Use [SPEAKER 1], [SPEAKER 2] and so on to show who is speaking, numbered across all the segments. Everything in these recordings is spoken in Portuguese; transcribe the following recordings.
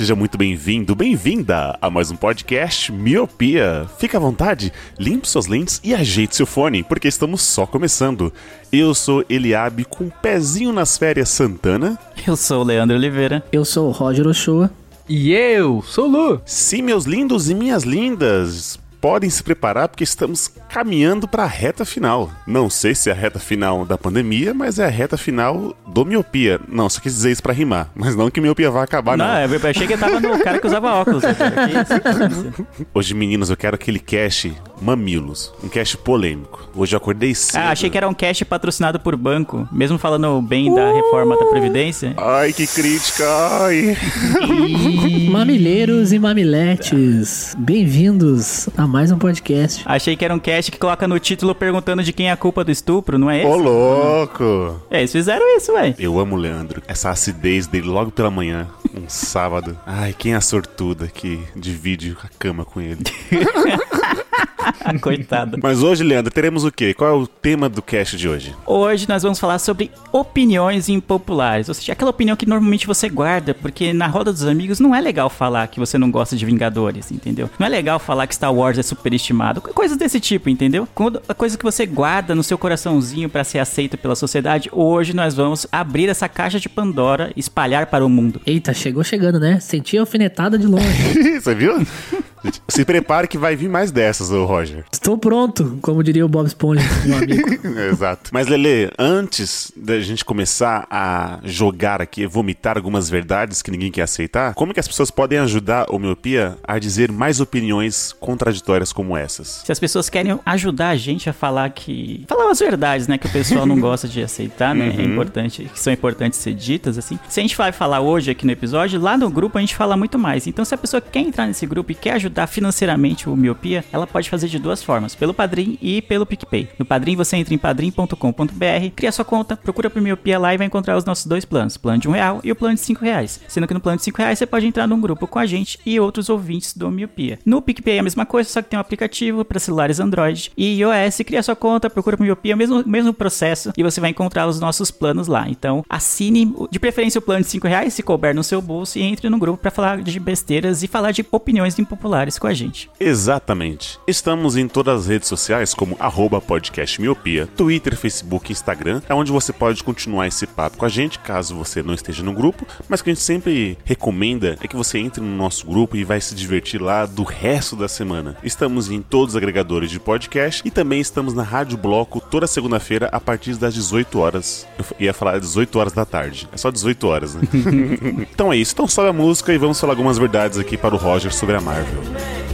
[SPEAKER 1] Seja muito bem-vindo, bem-vinda a mais um podcast Miopia. Fique à vontade, limpe suas lentes e ajeite seu fone, porque estamos só começando. Eu sou Eliabe com um pezinho nas férias Santana.
[SPEAKER 2] Eu sou o Leandro Oliveira.
[SPEAKER 3] Eu sou o Roger Ochoa.
[SPEAKER 4] E eu sou o Lu.
[SPEAKER 1] Sim, meus lindos e minhas lindas, podem se preparar porque estamos caminhando para a reta final. Não sei se é a reta final da pandemia, mas é a reta final do miopia. Não, só quis dizer isso para rimar, mas não que miopia vai acabar, não.
[SPEAKER 2] Não, eu achei que tava no cara que usava óculos.
[SPEAKER 1] Hoje, meninos, eu quero aquele cast mamilos, um cast polêmico. Hoje eu acordei cedo.
[SPEAKER 2] Ah, achei que era um cast patrocinado por banco, mesmo falando bem da reforma da Previdência.
[SPEAKER 1] Ai, que crítica! Ai.
[SPEAKER 3] Mamileiros e mamiletes, bem-vindos a mais um podcast.
[SPEAKER 2] Achei que era um cast que coloca no título perguntando de quem é a culpa do estupro, não é
[SPEAKER 1] Ô,
[SPEAKER 2] esse?
[SPEAKER 1] louco!
[SPEAKER 2] É, eles fizeram isso, ué.
[SPEAKER 1] Eu amo o Leandro. Essa acidez dele logo pela manhã, um sábado. Ai, quem é a sortuda que divide a cama com ele?
[SPEAKER 2] Coitado.
[SPEAKER 1] Mas hoje, Leandro, teremos o quê? Qual é o tema do cast de hoje?
[SPEAKER 2] Hoje nós vamos falar sobre opiniões impopulares, ou seja, aquela opinião que normalmente você guarda, porque na roda dos amigos não é legal falar que você não gosta de Vingadores, entendeu? Não é legal falar que Star Wars é superestimado, coisas desse tipo, entendeu? Quando- A coisa que você guarda no seu coraçãozinho pra ser aceito pela sociedade, hoje nós vamos abrir essa caixa de Pandora e espalhar para o mundo.
[SPEAKER 3] Eita, chegou chegando, né? Senti a alfinetada de longe.
[SPEAKER 1] Você viu? Se prepare que vai vir mais dessas, ô Roger.
[SPEAKER 3] Estou pronto, como diria o Bob Esponja, meu amigo.
[SPEAKER 1] Exato. Mas, Lele, antes da gente começar a jogar aqui, vomitar algumas verdades que ninguém quer aceitar, como que as pessoas podem ajudar a miopia a dizer mais opiniões contraditórias como essas?
[SPEAKER 2] Se as pessoas querem ajudar a gente a falar que. falar as verdades, né? Que o pessoal não gosta de aceitar, né? É importante, que são importantes ser ditas, assim. Se a gente vai falar hoje aqui no episódio, lá no grupo a gente fala muito mais. Então, se a pessoa quer entrar nesse grupo e quer ajudar financeiramente o Miopia, ela pode fazer de duas formas: pelo Padrim e pelo PicPay. No Padrim, você entra em padrim.com.br, cria sua conta, procura por Miopia lá e vai encontrar os nossos dois planos: o plano de um real e o plano de cinco reais. Sendo que no plano de cinco reais você pode entrar num grupo com a gente e outros ouvintes do Miopia. No PicPay é a mesma coisa, só que tem um aplicativo para celulares Android e iOS. Cria sua conta, procura por Miopia, mesmo, mesmo processo, e você vai encontrar os nossos planos lá. Então, assine, de preferência, o plano de cinco reais, se couber no seu bolso, e entre no grupo para falar de besteiras e falar de opiniões impopulares com a gente.
[SPEAKER 1] Exatamente. Estamos em todas as redes sociais como arroba podcast miopia, Twitter, Facebook, Instagram, é onde você pode continuar esse papo com a gente, caso você não esteja no grupo, mas o que a gente sempre recomenda é que você entre no nosso grupo e vai se divertir lá do resto da semana. Estamos em todos os agregadores de podcast e também estamos na Rádio Bloco toda segunda-feira a partir das 18 horas. Eu ia falar 18 horas da tarde. É só 18 horas, né? então é isso. Então sobe a música e vamos falar algumas verdades aqui para o Roger sobre a Marvel.
[SPEAKER 5] I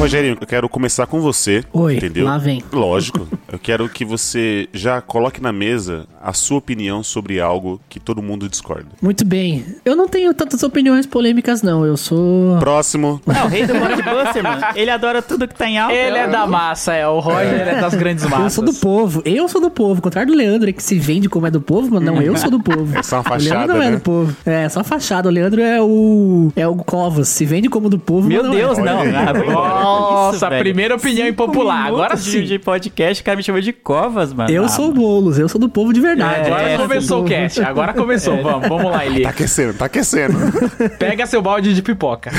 [SPEAKER 1] Rogerinho, eu quero começar com você.
[SPEAKER 3] Oi,
[SPEAKER 1] entendeu?
[SPEAKER 3] lá vem.
[SPEAKER 1] Lógico. Eu quero que você já coloque na mesa a sua opinião sobre algo que todo mundo discorda.
[SPEAKER 3] Muito bem. Eu não tenho tantas opiniões polêmicas, não. Eu sou.
[SPEAKER 1] Próximo.
[SPEAKER 2] É o rei do blockbuster, mano. Ele adora tudo que tá em alta.
[SPEAKER 4] Ele é da massa, é. O Roger é das grandes
[SPEAKER 3] Eu
[SPEAKER 4] massas.
[SPEAKER 3] sou do povo. Eu sou do povo. Ao contrário do Leandro, que se vende como é do povo, mas não, eu sou do povo.
[SPEAKER 1] É só uma
[SPEAKER 3] O Leandro
[SPEAKER 1] fachada,
[SPEAKER 3] não é
[SPEAKER 1] né?
[SPEAKER 3] do povo. É, só fachada. O Leandro é o. É o Covas. Se vende como do povo,
[SPEAKER 2] Meu
[SPEAKER 3] mas não
[SPEAKER 2] Deus,
[SPEAKER 3] é.
[SPEAKER 2] não.
[SPEAKER 4] Nossa,
[SPEAKER 2] velho.
[SPEAKER 4] primeira opinião
[SPEAKER 2] Cinco
[SPEAKER 4] impopular. Agora
[SPEAKER 2] de-
[SPEAKER 4] sim.
[SPEAKER 2] De podcast, o cara me chamou de covas, mano.
[SPEAKER 3] Eu
[SPEAKER 2] Ah,
[SPEAKER 3] sou o
[SPEAKER 2] mano.
[SPEAKER 3] Boulos, eu sou do povo de verdade.
[SPEAKER 4] Agora
[SPEAKER 2] É,
[SPEAKER 4] começou o cast. Agora começou. Vamos, vamos lá, Eli.
[SPEAKER 1] Tá aquecendo, tá aquecendo.
[SPEAKER 4] Pega seu balde de pipoca.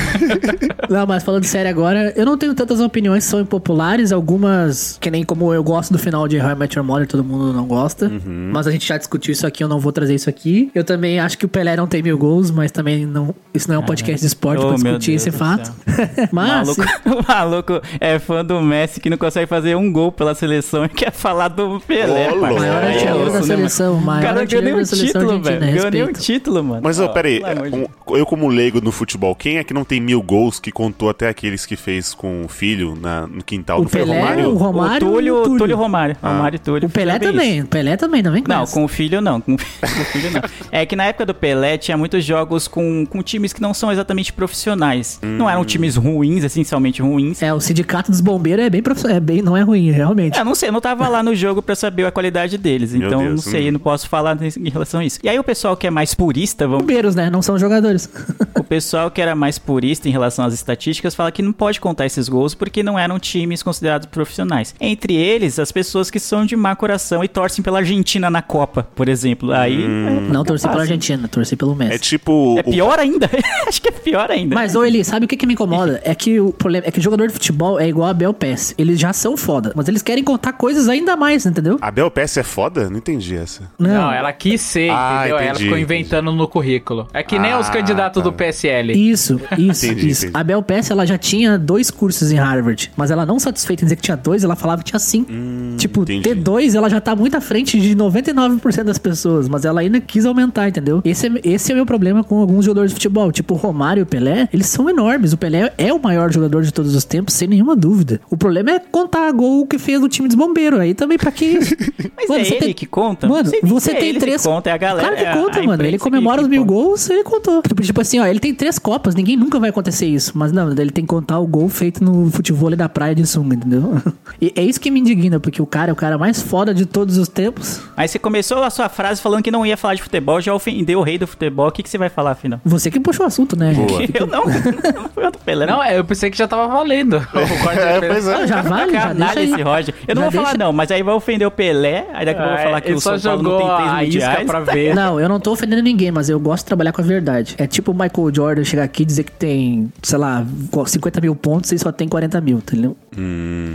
[SPEAKER 3] Não, mas falando sério agora, eu não tenho tantas opiniões que são impopulares, algumas, que nem como eu gosto do final de How I Met Your Mother, todo mundo não gosta.
[SPEAKER 2] Uhum.
[SPEAKER 3] Mas a gente já discutiu isso aqui, eu não vou trazer isso aqui. Eu também acho que o Pelé não tem mil gols, mas também não. Isso não é um podcast de esporte
[SPEAKER 2] Oh,
[SPEAKER 3] pra discutir
[SPEAKER 2] Deus
[SPEAKER 3] esse fato. Mas.
[SPEAKER 2] maluco, maluco é fã do Messi que não consegue fazer um gol pela seleção e quer falar do Pelé. Parceiro.
[SPEAKER 3] Maior
[SPEAKER 1] É
[SPEAKER 3] artilheiro
[SPEAKER 2] isso,
[SPEAKER 3] da
[SPEAKER 2] né,
[SPEAKER 3] seleção,
[SPEAKER 2] mano?
[SPEAKER 3] maior
[SPEAKER 2] O cara não ganhou
[SPEAKER 3] artilheiro
[SPEAKER 2] nenhum
[SPEAKER 3] da seleção
[SPEAKER 2] título, velho. Ganhou nenhum
[SPEAKER 3] respeito.
[SPEAKER 2] título, mano.
[SPEAKER 1] Mas, ó, peraí, um- eu como leigo no futebol, quem é que não tem mil gols que contou até aqueles que fez com o filho na- no quintal
[SPEAKER 3] O
[SPEAKER 1] do foi
[SPEAKER 3] Pelé,
[SPEAKER 1] Romário?
[SPEAKER 3] o Romário.
[SPEAKER 2] o Túlio,
[SPEAKER 3] e o Túlio.
[SPEAKER 2] Túlio Romário. Romário e Túlio.
[SPEAKER 3] O Pelé também.
[SPEAKER 2] isso.
[SPEAKER 3] O Pelé também, não vem com
[SPEAKER 2] Não,
[SPEAKER 3] essa.
[SPEAKER 2] com o filho não. Com, com o filho não. É que na época do Pelé tinha muitos jogos com, com times que não são exatamente profissionais. Não eram times ruins, essencialmente ruins.
[SPEAKER 3] É, o sindicato dos bombeiros é bem profissional, é bem, não é ruim, realmente.
[SPEAKER 2] Eu não sei, eu não tava lá no jogo pra saber a qualidade deles.
[SPEAKER 1] Meu
[SPEAKER 2] Então,
[SPEAKER 1] Deus,
[SPEAKER 2] não sei,
[SPEAKER 1] hum.
[SPEAKER 2] não posso falar em relação a isso. E aí o pessoal que é mais purista, vamos
[SPEAKER 3] Bombeiros, né? Não são jogadores.
[SPEAKER 2] O pessoal que era mais purista em relação às estatísticas fala que não pode contar esses gols porque não eram times considerados profissionais. Entre eles, as pessoas que são de má coração e torcem pela Argentina na Copa, por exemplo. Aí
[SPEAKER 3] Não torci pela Argentina, torci pelo Messi.
[SPEAKER 1] É tipo.
[SPEAKER 2] é pior ainda. Acho que é pior ainda.
[SPEAKER 3] Mas, ô Eli, sabe o que, que me incomoda? É que o problema é que jogador de futebol é igual a Bel Pass. Eles já são foda, mas eles querem contar coisas ainda mais, entendeu?
[SPEAKER 1] A Bel Pass é foda? Não entendi essa.
[SPEAKER 4] Não, ela quis ser,
[SPEAKER 1] Ah,
[SPEAKER 4] entendeu? Ela
[SPEAKER 1] entendi,
[SPEAKER 4] ficou inventando no currículo. É que nem
[SPEAKER 1] Ah,
[SPEAKER 4] os candidatos
[SPEAKER 1] tá.
[SPEAKER 4] do PSL.
[SPEAKER 3] Isso, isso,
[SPEAKER 1] Entendi,
[SPEAKER 3] isso.
[SPEAKER 1] entendi.
[SPEAKER 3] A Bel Pass, ela já tinha dois cursos em Harvard, mas ela não satisfeita em dizer que tinha dois, ela falava que tinha cinco. tipo,
[SPEAKER 1] Hum, entendi.
[SPEAKER 3] ter dois, ela já tá muito à frente de 99% das pessoas, mas ela ainda quis aumentar, entendeu? Esse é, esse é o meu problema com alguns jogadores de futebol, tipo o Romário e o Pelé, eles são enormes. O Pelé é o maior jogador de todos os tempos, sem nenhuma dúvida. O problema é contar gol que fez no time dos bombeiros. Aí também pra que
[SPEAKER 2] Mas
[SPEAKER 3] Mano,
[SPEAKER 2] é
[SPEAKER 3] você
[SPEAKER 2] ele
[SPEAKER 3] tem-
[SPEAKER 2] que conta?
[SPEAKER 3] Mano, você
[SPEAKER 2] é
[SPEAKER 3] tem três.
[SPEAKER 2] Que conta, é a galera.
[SPEAKER 3] Claro que
[SPEAKER 2] é a-
[SPEAKER 3] conta,
[SPEAKER 2] a
[SPEAKER 3] mano. Ele comemora os mil
[SPEAKER 2] conta.
[SPEAKER 3] gols, ele contou. Tipo, tipo assim, ó, ele tem três copas, ninguém nunca vai acontecer isso. Mas não, ele tem que contar o gol feito no futebol da praia de sunga, entendeu? E é isso que me indigna, porque o cara é o cara mais foda de todos os tempos.
[SPEAKER 2] Aí você começou a sua frase falando que não ia falar de futebol, já ofendeu o rei do futebol. O que, que você vai falar, afinal?
[SPEAKER 3] Você que puxou o assunto, né?
[SPEAKER 1] Boa.
[SPEAKER 2] Eu não. Não foi o do Pelé.
[SPEAKER 4] Não, é, eu pensei que já tava valendo. O corte
[SPEAKER 1] É,
[SPEAKER 4] da
[SPEAKER 1] pois é.
[SPEAKER 3] Não, já vale, já deixa
[SPEAKER 2] esse. Roger. Eu não
[SPEAKER 3] Já
[SPEAKER 2] vou falar
[SPEAKER 3] deixa-
[SPEAKER 2] não, mas aí vai ofender o Pelé, aí daqui a pouco eu vou falar que o São Paulo não tem três mundiais.
[SPEAKER 4] pra ver.
[SPEAKER 3] Não, eu não tô ofendendo ninguém, mas eu gosto de trabalhar com a verdade. É tipo o Michael Jordan chegar aqui e dizer que tem, sei lá, 50 mil pontos e só tem 40 mil, entendeu?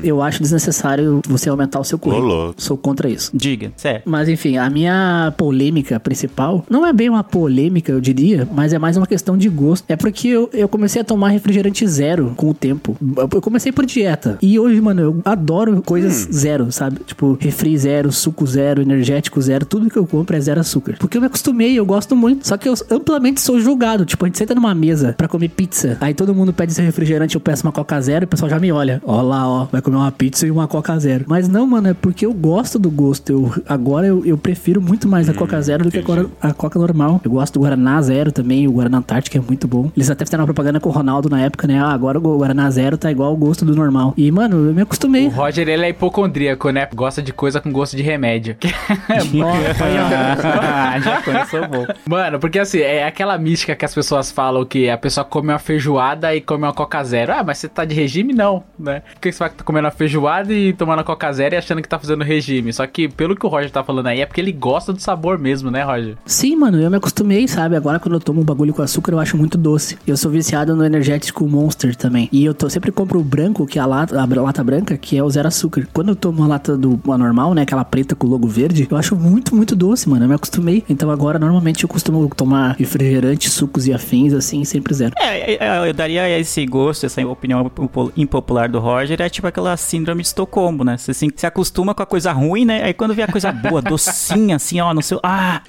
[SPEAKER 3] Eu acho desnecessário você aumentar o seu currículo. Sou contra isso.
[SPEAKER 2] Diga, sério.
[SPEAKER 3] Mas enfim, a minha polêmica principal não é bem uma polêmica, eu diria, mas é mais uma questão de gosto. É porque eu, eu comecei a tomar refrigerante zero com o tempo. Eu comecei por dieta. E hoje, mano, eu adoro coisas zero, sabe? Tipo, refri zero, suco zero, energético zero, tudo que eu compro é zero açúcar. Porque eu me acostumei, eu gosto muito. Só que eu amplamente sou julgado. Tipo, a gente senta numa mesa pra comer pizza. Aí todo mundo pede esse refrigerante, eu peço uma Coca Zero e o pessoal já me olha. Ó lá, ó, vai comer uma pizza e uma Coca Zero. Mas não, mano, é porque eu gosto do gosto. Eu, agora eu, eu prefiro muito mais a Coca Zero do que agora a Coca normal. Eu gosto do Guaraná Zero também, o Guaraná Antártica é muito bom. Eles até fizeram uma propaganda com o Ronaldo na época, né? Ah, agora o Guaraná Zero tá igual ao gosto do normal. E, mano, eu me acostumei.
[SPEAKER 4] O Roger, ele é hipocondríaco, né? Gosta de coisa com gosto de remédio.
[SPEAKER 3] Ó.
[SPEAKER 2] Já começou bom.
[SPEAKER 4] Mano, porque assim, é aquela mística que as pessoas falam que a pessoa come uma feijoada e come uma Coca Zero. Ah, mas você tá de regime? Não, né? Por que você vai comendo uma feijoada e tomando a Coca Zero e achando que tá fazendo regime? Só que, pelo que o Roger tá falando aí, é porque ele gosta do sabor mesmo, né, Roger?
[SPEAKER 3] Sim, mano, eu me acostumei, sabe? Agora quando eu tomo um bagulho com açúcar, eu acho muito doce. Eu sou viciado no energético Monster também. E eu tô, sempre compro o branco, que é a lata, a lata branca, que é o zero açúcar. Quando eu tomo a lata do a normal, né? Aquela preta com o logo verde, eu acho muito, muito doce, mano. Eu me acostumei. Então agora, normalmente, eu costumo tomar refrigerante, sucos e afins, assim, sempre zero.
[SPEAKER 2] É, é, eu daria esse gosto, essa opinião impo- impopular do Roger, é tipo aquela síndrome de Estocolmo, né? Você assim, se acostuma com a coisa ruim, né? Aí quando vê a coisa boa, docinha, assim, ó, no seu. Ah!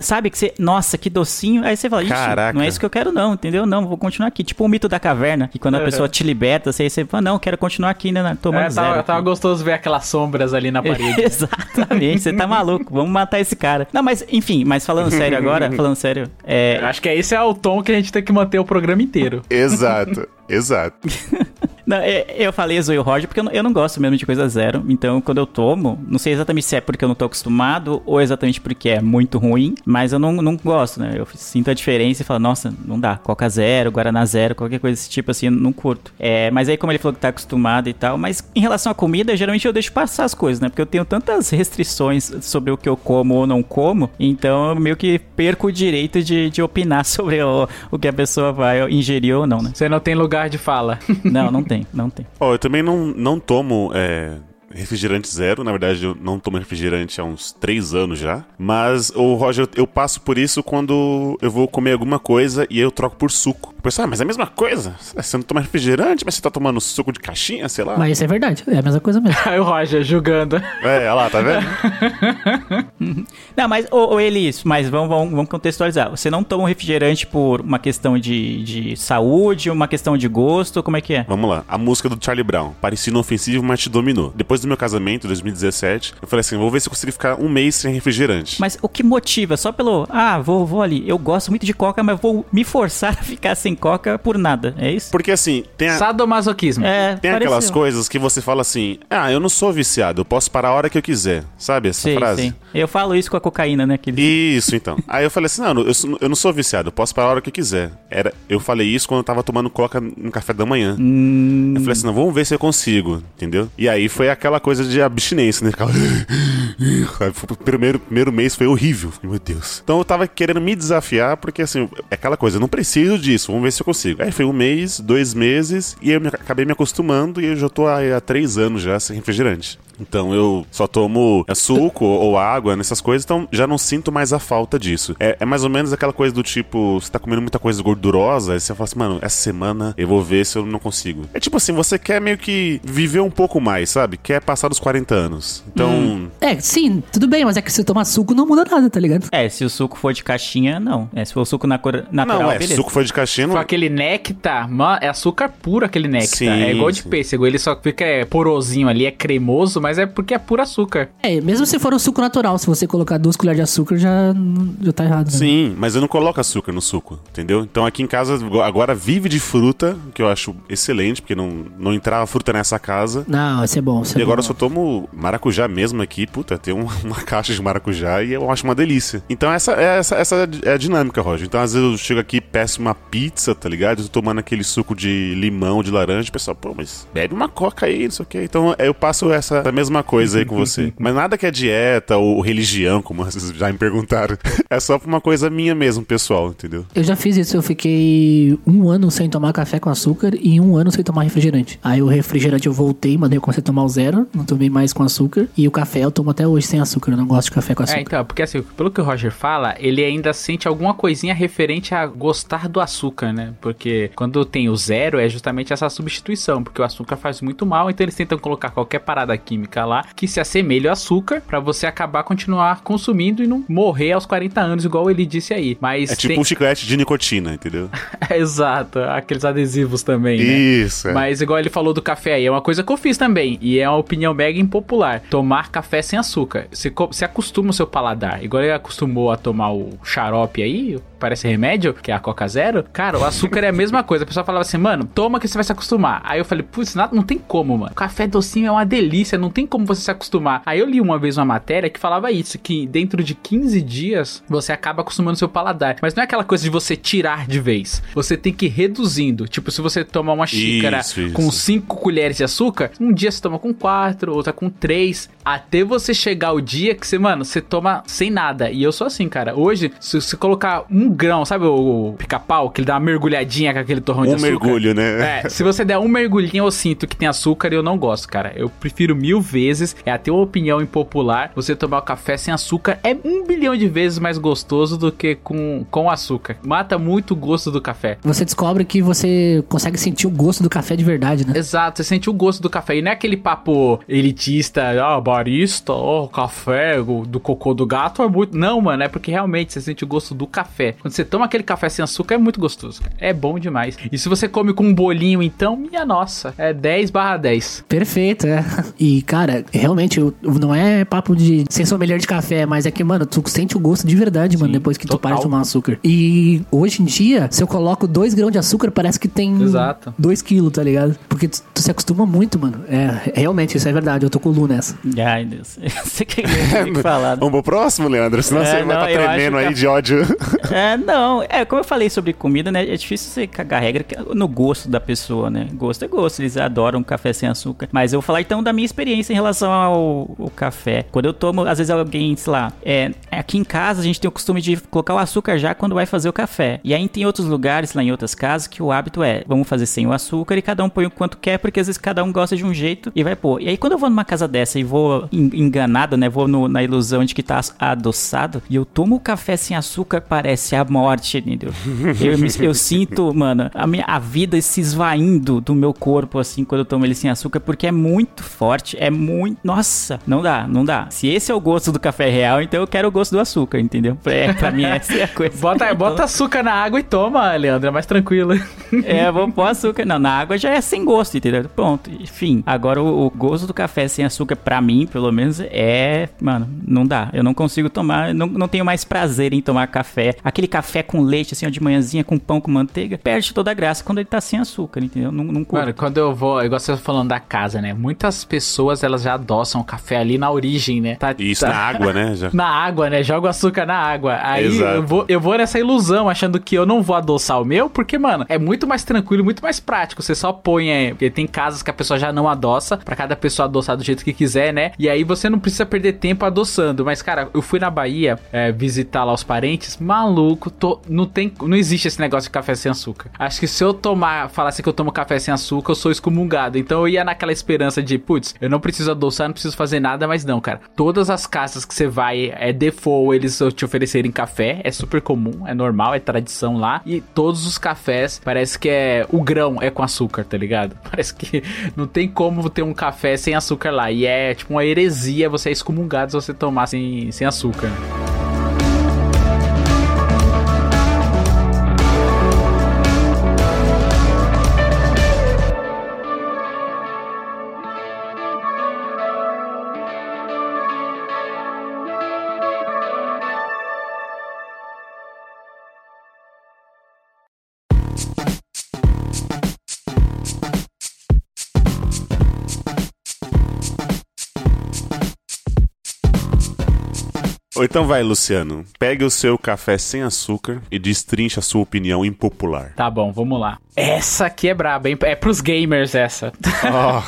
[SPEAKER 2] Sabe que você. Nossa, que docinho. Aí você fala, Ixi,
[SPEAKER 1] Caraca.
[SPEAKER 2] não é isso que eu quero, não, entendeu? Não, vou continuar aqui. Tipo o mito da caverna, que quando a pessoa te liberta, você, você fala, não, quero continuar aqui, né? Tomando
[SPEAKER 4] É,
[SPEAKER 2] zero.
[SPEAKER 4] tava,
[SPEAKER 2] aqui.
[SPEAKER 4] tava gostoso ver aquelas sombras ali na parede.
[SPEAKER 2] Exatamente, você tá maluco, vamos matar esse cara. Não, mas enfim, mas falando sério agora, falando sério, é,
[SPEAKER 4] Eu Acho que esse é o tom que a gente tem que manter o programa inteiro.
[SPEAKER 1] Exato, exato.
[SPEAKER 2] Não, é- eu falei zoei o Roger porque eu não, eu não gosto mesmo de coisa zero. Então, quando eu tomo, não sei exatamente se é porque eu não tô acostumado ou exatamente porque é muito ruim, mas eu não, não gosto, né? Eu sinto a diferença e falo, nossa, não dá. Coca zero, Guaraná zero, qualquer coisa desse tipo assim, eu não curto. É, mas aí, como ele falou que tá acostumado e tal, mas em relação à comida, geralmente eu deixo passar as coisas, né? Porque eu tenho tantas restrições sobre o que eu como ou não como, então eu meio que perco o direito de, de opinar sobre o, o que a pessoa vai ingerir ou não, né?
[SPEAKER 4] Você não tem lugar de fala.
[SPEAKER 2] Não, não tem, não tem.
[SPEAKER 1] Ó, eu também não, não tomo é, refrigerante zero. Na verdade, eu não tomo refrigerante há uns três anos já. Mas, o Roger, eu passo por isso quando eu vou comer alguma coisa e eu troco por suco. O pessoal, ah, mas é a mesma coisa. Você não toma refrigerante, mas você tá tomando suco de caixinha, sei lá.
[SPEAKER 3] Mas isso é verdade, é a mesma coisa mesmo.
[SPEAKER 4] Aí o Roger julgando.
[SPEAKER 1] É, olha lá, tá vendo?
[SPEAKER 2] Não, mas, ô, ô Elis, mas vamos, vamos, vamos contextualizar. Você não toma um refrigerante por uma questão de, de saúde, uma questão de gosto, como é que é?
[SPEAKER 1] Vamos lá. A música do Charlie Brown. Parecia inofensivo, mas te dominou. Depois do meu casamento, em 2017, eu falei assim, vou ver se eu consigo ficar um mês sem refrigerante.
[SPEAKER 2] Mas o que motiva? Só pelo, ah, vou, vou ali. Eu gosto muito de coca, mas vou me forçar a ficar sem coca por nada. É isso?
[SPEAKER 1] Porque assim, tem a,
[SPEAKER 4] Sadomasoquismo.
[SPEAKER 2] É,
[SPEAKER 1] Tem
[SPEAKER 2] pareceu.
[SPEAKER 1] aquelas coisas que você fala assim: ah, eu não sou viciado, eu posso parar a hora que eu quiser. Sabe essa
[SPEAKER 2] Sim,
[SPEAKER 1] frase?
[SPEAKER 2] sim. Eu falo isso com a cocaína, né? Aquele...
[SPEAKER 1] Isso, então. Aí eu falei assim: não, eu, eu não sou viciado, eu posso parar a hora que eu quiser. Era, eu falei isso quando eu tava tomando coca no café da manhã.
[SPEAKER 2] Hum.
[SPEAKER 1] Eu falei assim: não, vamos ver se eu consigo, entendeu? E aí foi aquela coisa de abstinência, né? Ficava. Primeiro, primeiro mês foi horrível. Meu Deus. Então eu tava querendo me desafiar, porque assim, é aquela coisa, eu não preciso disso, vamos ver se eu consigo. Aí foi um mês, dois meses, e eu me- acabei me acostumando e eu já tô há, há três anos já sem refrigerante. Então eu só tomo é, suco ou água nessas coisas, então já não sinto mais a falta disso. É, é mais ou menos aquela coisa do tipo, você tá comendo muita coisa gordurosa, aí você fala assim, mano, essa semana eu vou ver se eu não consigo. É tipo assim, você quer meio que viver um pouco mais, sabe? Quer passar dos 40 anos. Então,
[SPEAKER 3] É, sim, tudo bem, mas é que se tomar suco não muda nada, tá ligado?
[SPEAKER 2] É, se o suco for de caixinha, não. É, se for o suco na cor natural,
[SPEAKER 1] não, é,
[SPEAKER 2] beleza.
[SPEAKER 1] suco foi de caixinha, não...
[SPEAKER 4] Com aquele néctar, mano, é açúcar puro aquele néctar.
[SPEAKER 1] Sim,
[SPEAKER 4] é igual de
[SPEAKER 1] sim.
[SPEAKER 4] pêssego, ele só fica é, porosinho ali, é cremoso, mas é porque é puro açúcar.
[SPEAKER 3] É, mesmo se for um suco natural, se você colocar duas colheres de açúcar, já, já tá errado. né?
[SPEAKER 1] Sim, mas eu não coloco açúcar no suco, entendeu? Então aqui em casa agora vive de fruta, que eu acho excelente, porque não, não entrava fruta nessa casa.
[SPEAKER 3] Não, isso é bom. Isso é
[SPEAKER 1] E agora eu
[SPEAKER 3] bom.
[SPEAKER 1] só tomo maracujá mesmo aqui, puta, tem um- uma caixa de maracujá e eu acho uma delícia. Então essa, é- essa, essa é a dinâmica, Roger. Então às vezes eu chego aqui e peço uma pizza, tá ligado? Eu tô tomando aquele suco de limão, de laranja, o pessoal, pô, mas bebe uma coca aí, não sei o quê. Então eu passo essa, essa mesma coisa aí com você. Mas nada que é dieta ou religião, como vocês já me perguntaram. É só pra uma coisa minha mesmo, pessoal, entendeu?
[SPEAKER 3] Eu já fiz isso, eu fiquei um ano sem tomar café com açúcar e um ano sem tomar refrigerante. Aí o refrigerante eu voltei, mas eu comecei a tomar o zero, não tomei mais com açúcar. E o café eu tomo até hoje sem açúcar, eu não gosto de café com açúcar.
[SPEAKER 4] É, então, porque assim, pelo que o Roger fala, ele ainda sente alguma coisinha referente a gostar do açúcar, né? Porque quando tem o zero é justamente essa substituição, porque o açúcar faz muito mal, então eles tentam colocar qualquer parada química lá que se assemelhe ao açúcar pra você acabar continuar consumindo e não morrer aos 40 anos, igual ele disse aí. Mas
[SPEAKER 1] É tipo
[SPEAKER 4] tem-
[SPEAKER 1] um chiclete de nicotina, entendeu?
[SPEAKER 4] Exato, aqueles adesivos também, né?
[SPEAKER 1] Isso, é.
[SPEAKER 4] Mas igual ele falou do café aí, é uma coisa que eu fiz também. E é uma opinião mega impopular. Tomar café sem açúcar. Você, co- você acostuma o seu paladar. Igual ele acostumou a tomar o xarope aí, parece remédio, que é a Coca Zero. Cara, o açúcar é a mesma coisa. A pessoa falava assim, mano, toma que você vai se acostumar. Aí eu falei, putz, nada- não tem como, mano. Café docinho é uma delícia, não tem como você se acostumar. Aí eu li uma vez uma matéria que falava isso, que dentro de 15 dias você acaba acostumando seu paladar. Mas não é aquela coisa de você tirar de vez. Você tem que ir reduzindo. Tipo, se você tomar uma xícara
[SPEAKER 1] Isso, isso.
[SPEAKER 4] com 5 colheres de açúcar, um dia você toma com 4, outra com 3, até você chegar o dia que você, mano, você toma sem nada. E eu sou assim, cara. Hoje, se você colocar um grão, sabe o, o pica-pau, que ele dá uma mergulhadinha com aquele torrão de
[SPEAKER 1] Um
[SPEAKER 4] açúcar?
[SPEAKER 1] mergulho, né?
[SPEAKER 4] É, se você der um mergulhinho, eu sinto que tem açúcar e eu não gosto, cara. Eu prefiro mil vezes, é até uma opinião impopular, você tomar o café sem açúcar é um bilhão de vezes mais gostoso do que com, com açúcar. Mata muito o gosto do café.
[SPEAKER 3] Você descobre que você consegue sentir o gosto do café de verdade, né?
[SPEAKER 4] Exato, você sente o gosto do café. E não é aquele papo elitista, ó, barista, ó, café o- do cocô do gato é muito. Não, mano, é porque realmente você sente o gosto do café. Quando você toma aquele café sem açúcar, é muito gostoso. cara. É bom demais. E se você come com um bolinho, então, minha nossa, é 10 barra 10.
[SPEAKER 3] Perfeito, é. E, cara, realmente, não é papo de ser sommelier de café, mas é que, mano, tu sente o gosto de verdade, mano, depois que tu
[SPEAKER 4] total.
[SPEAKER 3] para de tomar açúcar. E hoje em dia, se eu coloco dois grãos de açúcar, parece que tem
[SPEAKER 4] Exato.
[SPEAKER 3] dois quilos, tá ligado? Porque tu, tu se acostuma muito, mano. É, realmente, isso é verdade. Eu tô com o Lu nessa.
[SPEAKER 2] Ai, Deus. Você que que falar.
[SPEAKER 1] Vamos pro próximo, Leandro? Senão
[SPEAKER 2] É,
[SPEAKER 1] você vai
[SPEAKER 2] não,
[SPEAKER 1] estar
[SPEAKER 2] eu
[SPEAKER 1] tremendo aí
[SPEAKER 2] que-
[SPEAKER 1] de ódio.
[SPEAKER 2] É, não. É, como eu falei sobre comida, né? É difícil você cagar regra que- no gosto da pessoa, né? Gosto é gosto. Eles adoram café sem açúcar. Mas eu vou falar então da minha experiência em relação ao, ao café. Quando eu tomo, às vezes alguém, sei lá, é, aqui em casa a gente tem o costume de colocar o açúcar já quando vai fazer o café. E aí tem outros lugares, lá em outras casas, que o hábito é, vamos fazer sem o açúcar e cada um põe o quanto quer, porque às vezes cada um gosta de um jeito e vai pôr. E aí quando eu vou numa casa dessa e vou en- enganado, né? Vou no- na ilusão de que tá adoçado e eu tomo café sem açúcar, parece a morte, entendeu? Eu, eu sinto, mano, a, minha, a vida se esvaindo do meu corpo, assim, quando eu tomo ele sem açúcar, porque é muito forte, é muito. Nossa, não dá, não dá. Se esse é o gosto do café real, então eu quero o gosto do açúcar, entendeu? É, pra mim essa é a coisa.
[SPEAKER 4] Bota, bota açúcar na água e toma, Leandro, é mais tranquilo.
[SPEAKER 2] É, vamos pôr açúcar. Não, na água já é sem gosto, entendeu? Pronto, enfim. Agora, o, o gosto do café sem açúcar, pra mim, pelo menos, é. Mano, não dá. Eu não consigo tomar. Não, não tenho mais prazer em tomar café. Aquele café com leite, assim, ó, de manhãzinha, com pão com manteiga, perde toda a graça quando ele tá sem açúcar, entendeu? Não, não curto.
[SPEAKER 4] Mano, quando eu vou, igual você tá falando da casa, né? Muitas pessoas, elas já adoçam o café ali na origem, né? Tá,
[SPEAKER 1] Isso
[SPEAKER 4] tá-
[SPEAKER 1] na água, né? Já.
[SPEAKER 4] Na água, né? Joga o açúcar na água. Aí
[SPEAKER 1] Exato.
[SPEAKER 4] eu vou, eu vou nessa ilusão, achando que eu não vou adoçar o meu, porque, mano, é muito mais tranquilo, muito mais prático. Você só põe, é, porque tem casas que a pessoa já não adoça, pra cada pessoa adoçar do jeito que quiser, né? E aí você não precisa perder tempo adoçando. Mas, cara, eu fui na Bahia é, visitar lá os parentes, maluco, tô, não tem, não existe esse negócio de café sem açúcar. Acho que se eu tomar, falasse que eu tomo café sem açúcar, eu sou excomungado. Então eu ia naquela esperança de, putz, eu não preciso adoçar, não preciso fazer nada, mas não, cara. Todas as casas que você vai, é default, eles te oferecerem café, é super comum, é normal, é tradição lá. E todos os cafés, parece que é, o grão é com açúcar, tá ligado? Parece que não tem como ter um café sem açúcar lá. E é tipo uma heresia, você é excomungado se você tomar sem, sem açúcar.
[SPEAKER 1] Ou então vai, Luciano. Pegue o seu café sem açúcar e destrincha a sua opinião impopular.
[SPEAKER 4] Tá bom, vamos lá. Essa aqui é braba, hein? É pros gamers essa.
[SPEAKER 1] Oh,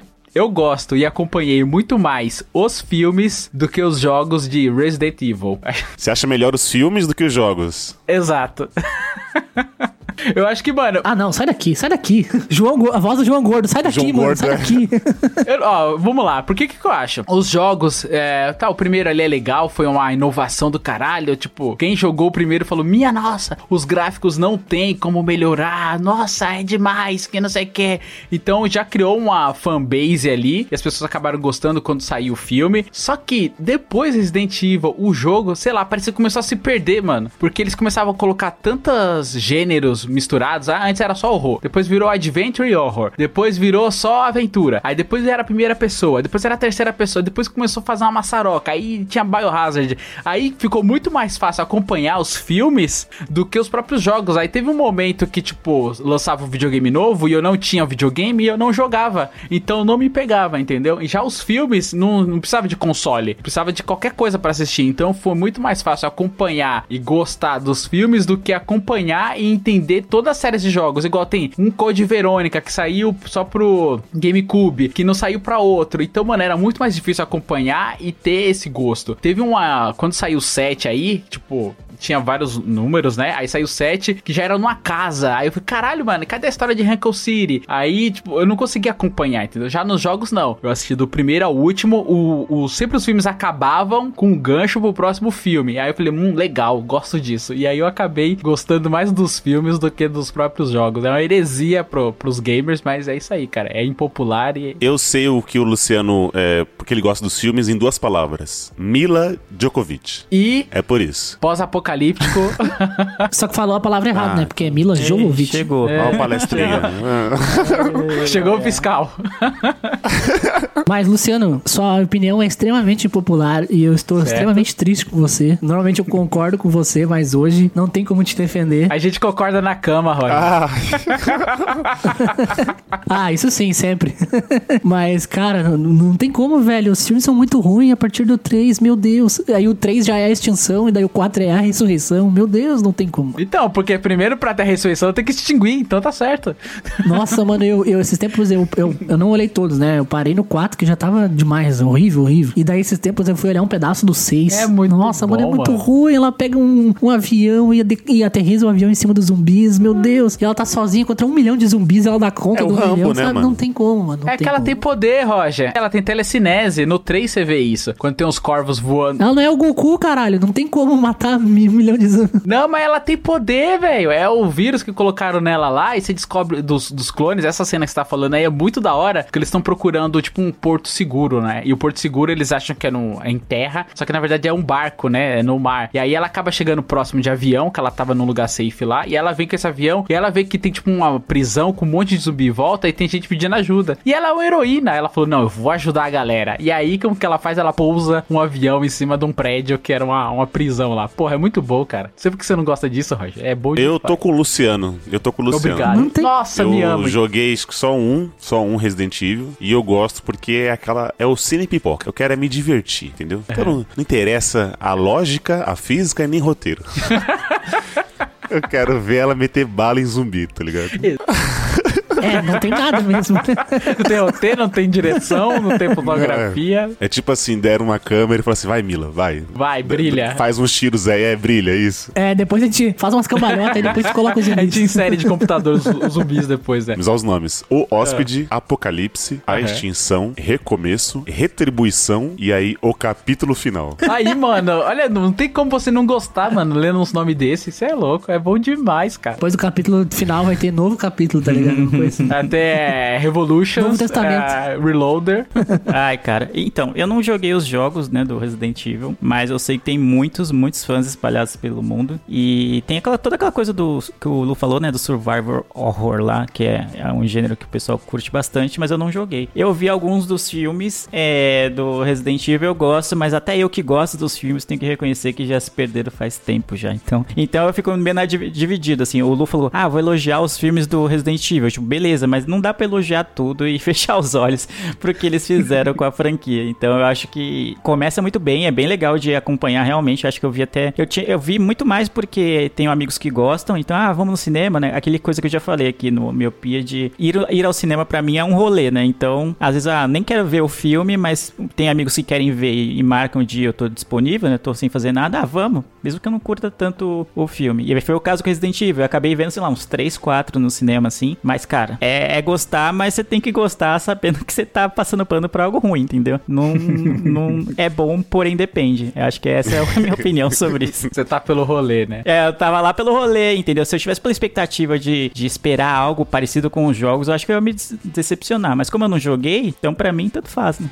[SPEAKER 4] Eu gosto e acompanhei muito mais os filmes do que os jogos de Resident Evil.
[SPEAKER 1] você acha melhor os filmes do que os jogos?
[SPEAKER 4] Exato. Eu acho que, mano,
[SPEAKER 3] Ah, não, sai daqui, sai daqui. João, a voz do João Gordo, sai daqui,
[SPEAKER 1] João
[SPEAKER 3] mano,
[SPEAKER 1] Gordo,
[SPEAKER 3] sai
[SPEAKER 1] é.
[SPEAKER 3] daqui.
[SPEAKER 4] Eu- ó, vamos lá, por que que eu acho? Os jogos, é, tá, o primeiro ali é legal, foi uma inovação do caralho, tipo, quem jogou o primeiro falou, minha nossa, os gráficos não tem como melhorar, nossa, é demais, que não sei o que. Então já criou uma fanbase ali, e as pessoas acabaram gostando quando saiu o filme, só que depois Resident Evil, o jogo, sei lá, parecia que começou a se perder, mano, porque eles começavam a colocar tantos gêneros misturados, ah, antes era só horror, depois virou adventure horror, depois virou só aventura, aí depois era a primeira pessoa, depois era a terceira pessoa, depois começou a fazer uma maçaroca, aí tinha Biohazard, aí ficou muito mais fácil acompanhar os filmes do que os próprios jogos, aí teve um momento que, tipo, lançava um videogame novo e eu não tinha videogame e eu não jogava, então não me pegava, entendeu? E já os filmes não, não precisava de console, precisava de qualquer coisa pra assistir, então foi muito mais fácil acompanhar e gostar dos filmes do que acompanhar e entender toda a série de jogos, igual tem um Code Verônica que saiu só pro GameCube, que não saiu pra outro. Então, mano, era muito mais difícil acompanhar e ter esse gosto. Teve uma. Quando saiu o 7 aí, tipo, tinha vários números, né? Aí saiu o 7, que já era numa casa. Aí eu falei, caralho, mano, cadê a história de Rankle City? Aí, tipo, eu não consegui acompanhar, entendeu? Já nos jogos, não. Eu assisti do primeiro ao último, o, o- sempre os filmes acabavam com um gancho pro próximo filme. Aí eu falei, hum, legal, gosto disso. E aí eu acabei gostando mais dos filmes do que dos próprios jogos. É uma heresia pro, pros gamers, mas é isso aí, cara. É impopular e.
[SPEAKER 1] Eu sei o que o Luciano, é, porque ele gosta dos filmes, em duas palavras: Mila Djokovic.
[SPEAKER 4] E
[SPEAKER 1] É por isso.
[SPEAKER 4] pós-apocalíptico.
[SPEAKER 3] Só que falou a palavra errada,
[SPEAKER 1] Ah.
[SPEAKER 3] né? Porque é Mila Jovovich.
[SPEAKER 2] Chegou.
[SPEAKER 4] É.
[SPEAKER 1] Olha o palestrinha.
[SPEAKER 4] Chegou o fiscal.
[SPEAKER 3] Mas, Luciano, sua opinião é extremamente impopular e eu estou extremamente triste com você. Normalmente eu concordo com você, mas hoje não tem como te defender.
[SPEAKER 4] A gente concorda na cama, Roger.
[SPEAKER 1] ah,
[SPEAKER 3] Ah, isso sim, sempre. Mas, cara, não, não tem como, velho. Os filmes são muito ruins a partir do 3, meu Deus. Aí o 3 já é a extinção, e daí o 4 é a ressurreição. Meu Deus, não tem como.
[SPEAKER 4] Então, porque primeiro pra ter a ressurreição tem que extinguir, então tá certo.
[SPEAKER 3] Nossa, mano, eu, eu esses tempos eu, eu, eu não olhei todos, né? Eu parei no 4, que já tava demais, horrível, horrível. E daí esses tempos eu fui olhar um pedaço do 6.
[SPEAKER 4] É muito
[SPEAKER 3] Nossa, mano, é
[SPEAKER 4] bom,
[SPEAKER 3] muito
[SPEAKER 4] mano.
[SPEAKER 3] ruim. Ela pega um, um avião e, e aterriza o avião em cima dos zumbis, meu Deus. E ela tá sozinha contra um milhão de zumbis ela dá conta
[SPEAKER 1] É
[SPEAKER 3] do
[SPEAKER 1] Rambo,
[SPEAKER 3] milhão,
[SPEAKER 1] né,
[SPEAKER 3] sabe?
[SPEAKER 1] mano?
[SPEAKER 3] Não tem como, mano. não
[SPEAKER 4] é que ela
[SPEAKER 3] como.
[SPEAKER 4] tem poder, Roger. Ela tem telecinese. No 3 você vê isso. Quando tem uns corvos voando.
[SPEAKER 3] Ela não é o Goku, caralho. Não tem como matar um milhão de zumbis.
[SPEAKER 4] Não, mas ela tem poder, velho. É o vírus que colocaram nela lá e você descobre dos, dos clones. Essa cena que você tá falando aí é muito da hora, porque eles estão procurando, tipo, um porto seguro, né? E o porto seguro eles acham que é, no, é em terra, só que na verdade é um barco, né? É no mar. E aí ela acaba chegando próximo de avião, que ela tava num lugar safe lá, e ela vem com esse avião, e ela vê que tem, tipo, uma prisão com um monte de zumbi em volta, e tem gente pedindo ajuda. E ela é uma heroína. Ela falou: Não, eu vou ajudar a galera. E aí, como que ela faz? Ela pousa um avião em cima de um prédio que era uma, uma prisão lá. Porra, é muito bom, cara. Sei por que você não gosta disso, Roger. É bom
[SPEAKER 1] eu tô com o Luciano. Eu tô com o Luciano.
[SPEAKER 4] Obrigado.
[SPEAKER 3] Não tem-
[SPEAKER 4] Nossa,
[SPEAKER 1] eu
[SPEAKER 4] me ama.
[SPEAKER 1] joguei só um, só um Resident Evil. E eu gosto porque é aquela. É o cine pipoca. Eu quero é me divertir, entendeu? Então não, não interessa a lógica, a física e nem roteiro. eu quero ver ela meter bala em zumbi, tá ligado?
[SPEAKER 3] É, não tem nada mesmo.
[SPEAKER 4] Não tem roteiro, não tem direção, não tem fotografia.
[SPEAKER 1] É tipo assim, deram uma câmera e falaram assim: vai, Mila, vai.
[SPEAKER 4] Vai, brilha.
[SPEAKER 1] Faz uns tiros aí, é, brilha, é isso.
[SPEAKER 3] É, depois a gente faz umas cambalhotas e depois coloca os
[SPEAKER 4] A gente
[SPEAKER 3] zumbis.
[SPEAKER 4] insere de computador os, os zumbis depois, né?
[SPEAKER 1] Vamos aos nomes: O Hóspede, Apocalipse, A. Extinção, Recomeço, Retribuição e aí o capítulo final.
[SPEAKER 4] Aí, mano, olha, não tem como você não gostar, mano, lendo uns nomes desses. Isso é louco, é bom demais, cara.
[SPEAKER 3] Depois do capítulo final vai ter novo capítulo, tá ligado?
[SPEAKER 4] Até Revolution,
[SPEAKER 3] Novo Testamento.
[SPEAKER 4] Reloader.
[SPEAKER 2] Ai, cara. Então, eu não joguei os jogos, né, do Resident Evil, mas eu sei que tem muitos, muitos fãs espalhados pelo mundo. E tem aquela, toda aquela coisa do que o Lu falou, né, do Survivor Horror lá, que é, é um gênero que o pessoal curte bastante, mas eu não joguei. Eu vi alguns dos filmes é, do Resident Evil, eu gosto, mas até eu que gosto dos filmes tenho que reconhecer que já se perderam faz tempo já. Então, então eu fico meio dividido, assim. O Lu falou, ah, vou elogiar os filmes do Resident Evil. Tipo, beleza, mas não dá pra elogiar tudo e fechar os olhos pro que eles fizeram com a franquia. Então eu acho que começa muito bem, é bem legal de acompanhar realmente. Acho que eu vi até. Eu, tinha, eu vi muito mais porque tenho amigos que gostam, então, ah, vamos no cinema, né? Aquele coisa que eu já falei aqui no Miopia de ir, ir ao cinema pra mim é um rolê, né? Então, às vezes, ah, nem quero ver o filme, mas tem amigos que querem ver e marcam o dia, eu tô disponível, né? Tô sem fazer nada, ah, vamos. Mesmo que eu não curta tanto o filme. E foi o caso com Resident Evil. Eu acabei vendo, sei lá, uns 3, 4 no cinema, assim. Mas, cara, é, é gostar, mas você tem que gostar sabendo que você tá passando pano pra algo ruim, entendeu? Não, não é bom, porém depende. Eu acho que essa é a minha opinião sobre isso.
[SPEAKER 4] Você tá pelo rolê, né?
[SPEAKER 2] É, eu tava lá pelo rolê, entendeu? Se eu tivesse pela expectativa de, de esperar algo parecido com os jogos, eu acho que eu ia me decepcionar. Mas como eu não joguei, então pra mim tanto faz, né?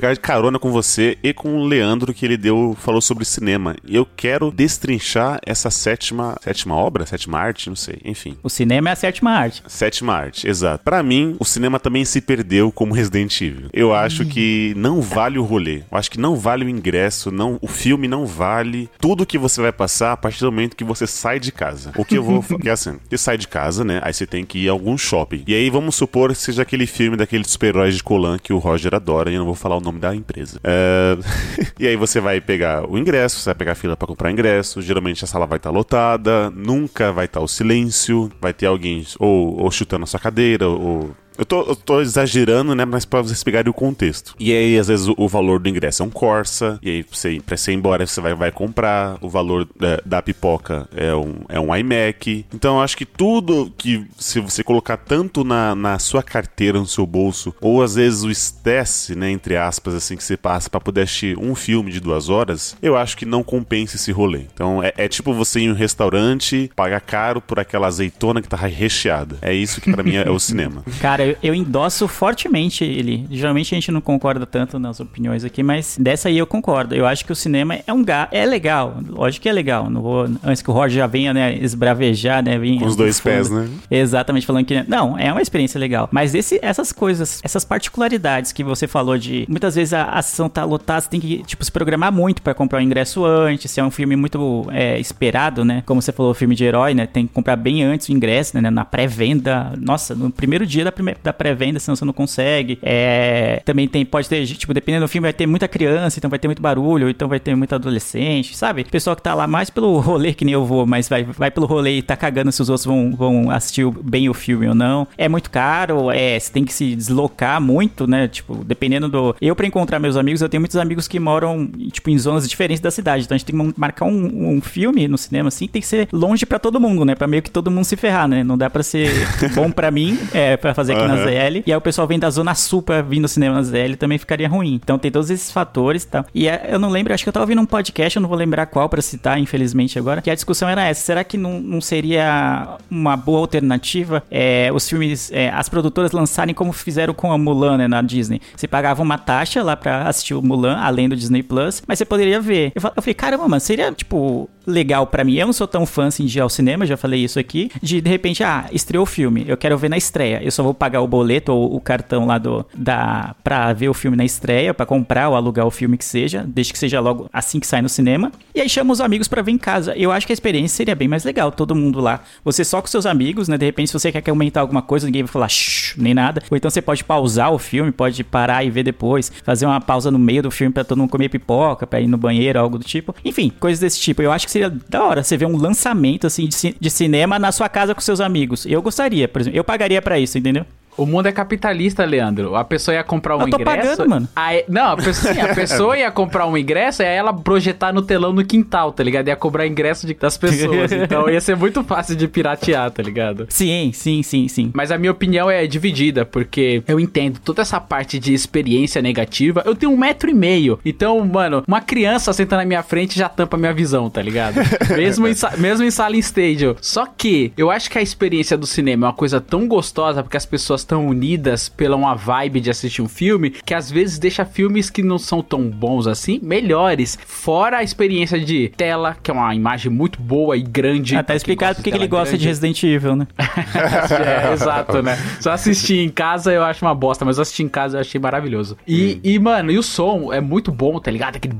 [SPEAKER 1] Pegar de carona com você e com o Leandro que ele deu, falou sobre cinema. E eu quero destrinchar essa sétima, sétima obra, sétima arte, não sei, enfim.
[SPEAKER 2] O cinema é a sétima arte.
[SPEAKER 1] Sétima arte, exato. Pra mim, o cinema também se perdeu como Resident Evil. Eu acho que não vale o rolê. Eu acho que não vale o ingresso, não, o filme não vale tudo que você vai passar a partir do momento que você sai de casa. O que eu vou, que é assim, você sai de casa, né? Aí você tem que ir a algum shopping. E aí vamos supor que seja aquele filme daquele super-heróis de Colan que o Roger adora, e eu não vou falar o nome da empresa. É, e aí você vai pegar o ingresso, você vai pegar a fila pra comprar ingresso. Geralmente a sala vai estar lotada, nunca vai estar o silêncio, vai ter alguém ou, ou chutando a sua cadeira, ou eu tô, eu tô exagerando, né? Mas pra vocês pegarem o contexto. E aí, às vezes, o, o valor do ingresso é um Corsa. E aí, você, pra você ir embora, você vai, vai comprar. O valor da, da pipoca é um, é um iMac. Então, eu acho que tudo que, se você colocar tanto na, na sua carteira, no seu bolso, ou às vezes o estresse, né? Entre aspas, assim, que você passa pra poder assistir um filme de duas horas, eu acho que não compensa esse rolê. Então, é, é tipo você ir em um restaurante, pagar caro por aquela azeitona que tá recheada. É isso que pra mim é, é o cinema.
[SPEAKER 2] Cara, eu, eu endosso fortemente ele. Geralmente a gente não concorda tanto nas opiniões aqui, mas dessa aí eu concordo. Eu acho que o cinema é um ga é legal. Lógico que é legal. Não vou antes que o Roger já venha, né, esbravejar, né,
[SPEAKER 1] Com os dois
[SPEAKER 2] fundo.
[SPEAKER 1] pés, né?
[SPEAKER 2] Exatamente falando que não, é uma experiência legal. Mas esse, essas coisas, essas particularidades que você falou de muitas vezes a ação tá lotada, você tem que tipo se programar muito pra comprar o ingresso antes. Se é um filme muito é, esperado, né? Como você falou, filme de herói, né? Tem que comprar bem antes o ingresso, né? Na pré-venda. Nossa, no primeiro dia da, da pré-venda, senão você não consegue. É, também tem, pode ter, tipo, dependendo do filme, vai ter muita criança, então vai ter muito barulho, então vai ter muito adolescente, sabe? Pessoal que tá lá mais pelo rolê, que nem eu vou, mas vai, vai pelo rolê e tá cagando se os outros vão, vão assistir bem o filme ou não. É muito caro, é, você tem que se deslocar muito, né? Tipo, dependendo do. Eu, pra encontrar meus amigos, eu tenho muitos amigos que moram, tipo, em zonas diferentes da cidade. Então a gente tem que marcar um, um filme no cinema, assim, tem que ser longe pra todo mundo, né? Pra meio que todo mundo se ferrar, né? Não dá pra ser bom pra mim, é, pra fazer aqui na
[SPEAKER 1] Aham.
[SPEAKER 2] ZL. E aí o pessoal vem da Zona Sul pra vir no cinema na ZL, também ficaria ruim. Então tem todos esses fatores e tal. E é, eu não lembro, acho que eu tava ouvindo um podcast, eu não vou lembrar qual pra citar, infelizmente, agora, que a discussão era essa. Será que não, não seria uma boa alternativa é, os filmes, é, as produtoras lançarem como fizeram com a Mulan, né, na Disney? Você pagava uma taxa lá pra assistir o Mulan, além do Disney Plus, mas você poderia ver. Eu fa- eu falei, caramba, mano, seria, tipo, legal pra mim. Eu não sou tão fã assim de ir ao cinema, já falei isso aqui. De de repente, ah, estreou o filme, eu quero ver na estreia. Eu só vou pagar o boleto ou o cartão lá do da pra ver o filme na estreia, pra comprar ou alugar o filme que seja, desde que seja logo assim que sai no cinema. E aí chama os amigos pra ver em casa. Eu acho que a experiência seria bem mais legal, todo mundo lá. Você só com seus amigos, né? De repente, se você quer comentar alguma coisa, ninguém vai falar shh, nem nada. Ou então você pode pausar o filme, pode parar e ver depois, fazer uma pausa no meio do filme pra todo mundo comer pipoca, pra ir no banheiro, algo do tipo. Enfim, coisas desse tipo. Eu acho que seria da hora você ver um lançamento assim de, de cinema na sua casa com seus amigos. Eu gostaria, por exemplo, eu pagaria pra isso, entendeu?
[SPEAKER 4] O mundo é capitalista, Leandro. A pessoa ia comprar um
[SPEAKER 2] Eu tô
[SPEAKER 4] ingresso.
[SPEAKER 2] pagando, mano.
[SPEAKER 4] Aí, não, a pessoa, sim, a pessoa ia comprar um ingresso e aí ela projetar no telão no quintal, tá ligado? Ia cobrar ingresso de- das pessoas. então ia ser muito fácil de piratear, tá ligado?
[SPEAKER 2] Sim, sim, sim, sim.
[SPEAKER 4] Mas a minha opinião é dividida, porque eu entendo toda essa parte de experiência negativa. Eu tenho um metro e meio. Então, mano, uma criança senta na minha frente já tampa minha visão, tá ligado? Mesmo em, mesmo em sala em stage. Só que eu acho que a experiência do cinema é uma coisa tão gostosa, porque as pessoas estão unidas pela uma vibe de assistir um filme, que às vezes deixa filmes que não são tão bons assim, melhores. Fora a experiência de tela, que é uma imagem muito boa e grande.
[SPEAKER 2] Ah, tá explicado porque que ele gosta de
[SPEAKER 4] grande.
[SPEAKER 2] Resident Evil, né?
[SPEAKER 4] é, exato, né? Só assistir em casa eu acho uma bosta, mas eu assisti em casa eu achei maravilhoso. E, e, mano, e o som é muito bom, tá ligado? Aquele,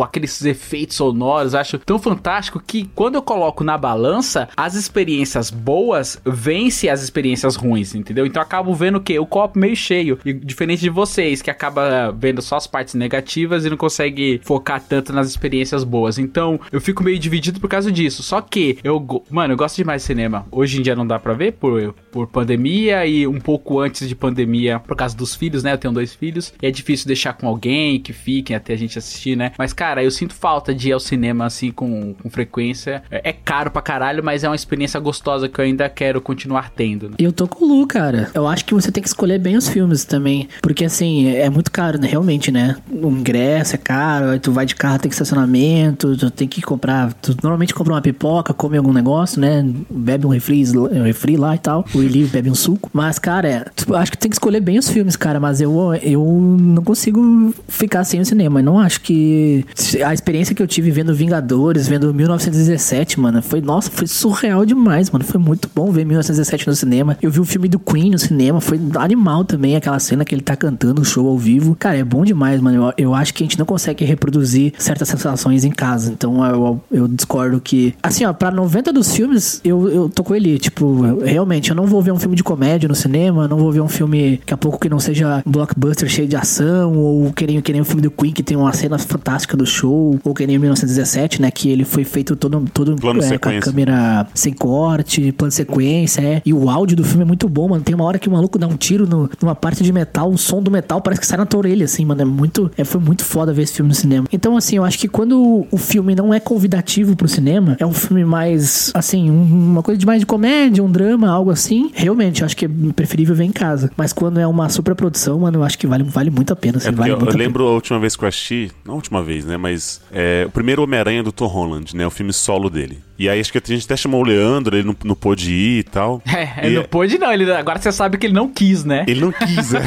[SPEAKER 4] aqueles efeitos sonoros, eu acho tão fantástico que quando eu coloco na balança, as experiências boas vencem as experiências ruins, entendeu? Então eu acabo vendo o quê? O copo meio cheio. E diferente de vocês, que acaba vendo só as partes negativas e não consegue focar tanto nas experiências boas. Então, eu fico meio dividido por causa disso. Só que eu, mano, eu gosto demais de cinema. Hoje em dia não dá pra ver por, por pandemia e um pouco antes de pandemia por causa dos filhos, né? Eu tenho dois filhos e é difícil deixar com alguém que fiquem até a gente assistir, né? Mas, cara, eu sinto falta de ir ao cinema assim com, com frequência. É, é caro pra caralho, mas é uma experiência gostosa que eu ainda quero continuar tendo. Né?
[SPEAKER 3] Eu tô com o Lu, cara. Eu acho que você tem que escolher bem os filmes também. Porque, assim, é muito caro, né? Realmente, né? O ingresso é caro, aí tu vai de carro, tem que estacionamento, tu tem que comprar. Tu normalmente compra uma pipoca, come algum negócio, né? Bebe um refri, um refri lá e tal. O Eli bebe um suco. Mas, cara, é, tu acho que tem que escolher bem os filmes, cara, mas eu, eu não consigo ficar sem o cinema. Eu não acho que. A experiência que eu tive vendo Vingadores, vendo 1917, mano, foi, nossa, foi surreal demais, mano. Foi muito bom ver 1917 no cinema. Eu vi o filme do Queen no cinema, foi animal também, aquela cena que ele tá cantando o show ao vivo. Cara, é bom demais, mano. Eu, eu acho que a gente não consegue reproduzir certas sensações em casa. Então eu, eu discordo que. Assim, ó, pra 90 dos filmes, eu, eu tô com ele. Tipo, eu- realmente, eu não vou ver um filme de comédia no cinema, não vou ver um filme daqui a pouco que não seja um blockbuster cheio de ação, ou que nem, que nem o filme do Queen que tem uma cena fantástica do show, ou que nem o 1917, né? Que ele foi feito todo, todo
[SPEAKER 1] Plano
[SPEAKER 3] é, com a câmera sem corte, plano sequência, é. E o áudio do filme é muito bom, mano. Tem uma hora que o maluco dá um tiro no- numa parte de metal, o som do metal parece que sai na tua orelha, assim, mano. É muito. É, foi muito foda ver esse filme no cinema. Então, assim, eu acho que quando o filme não é convidativo pro cinema, é um filme mais, assim, um- uma coisa de mais de comédia, um drama, algo assim. Realmente, eu acho que é preferível ver em casa. Mas quando é uma superprodução, mano, eu acho que vale, vale muito a pena. Assim,
[SPEAKER 1] É
[SPEAKER 3] vale
[SPEAKER 1] eu,
[SPEAKER 3] muito
[SPEAKER 1] eu
[SPEAKER 3] a pena.
[SPEAKER 1] lembro a última vez que eu assisti, não a última vez, né? Mas é, o primeiro Homem-Aranha do Tom Holland, né? O filme solo dele. E aí acho que a gente até chamou o Leandro, ele não, não pôde ir e tal.
[SPEAKER 4] É,
[SPEAKER 1] E
[SPEAKER 4] não pôde não. Ele, agora você sabe que ele não quis, né?
[SPEAKER 1] Ele não quis, né?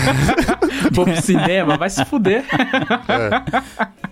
[SPEAKER 4] Vou pro cinema, vai se fuder.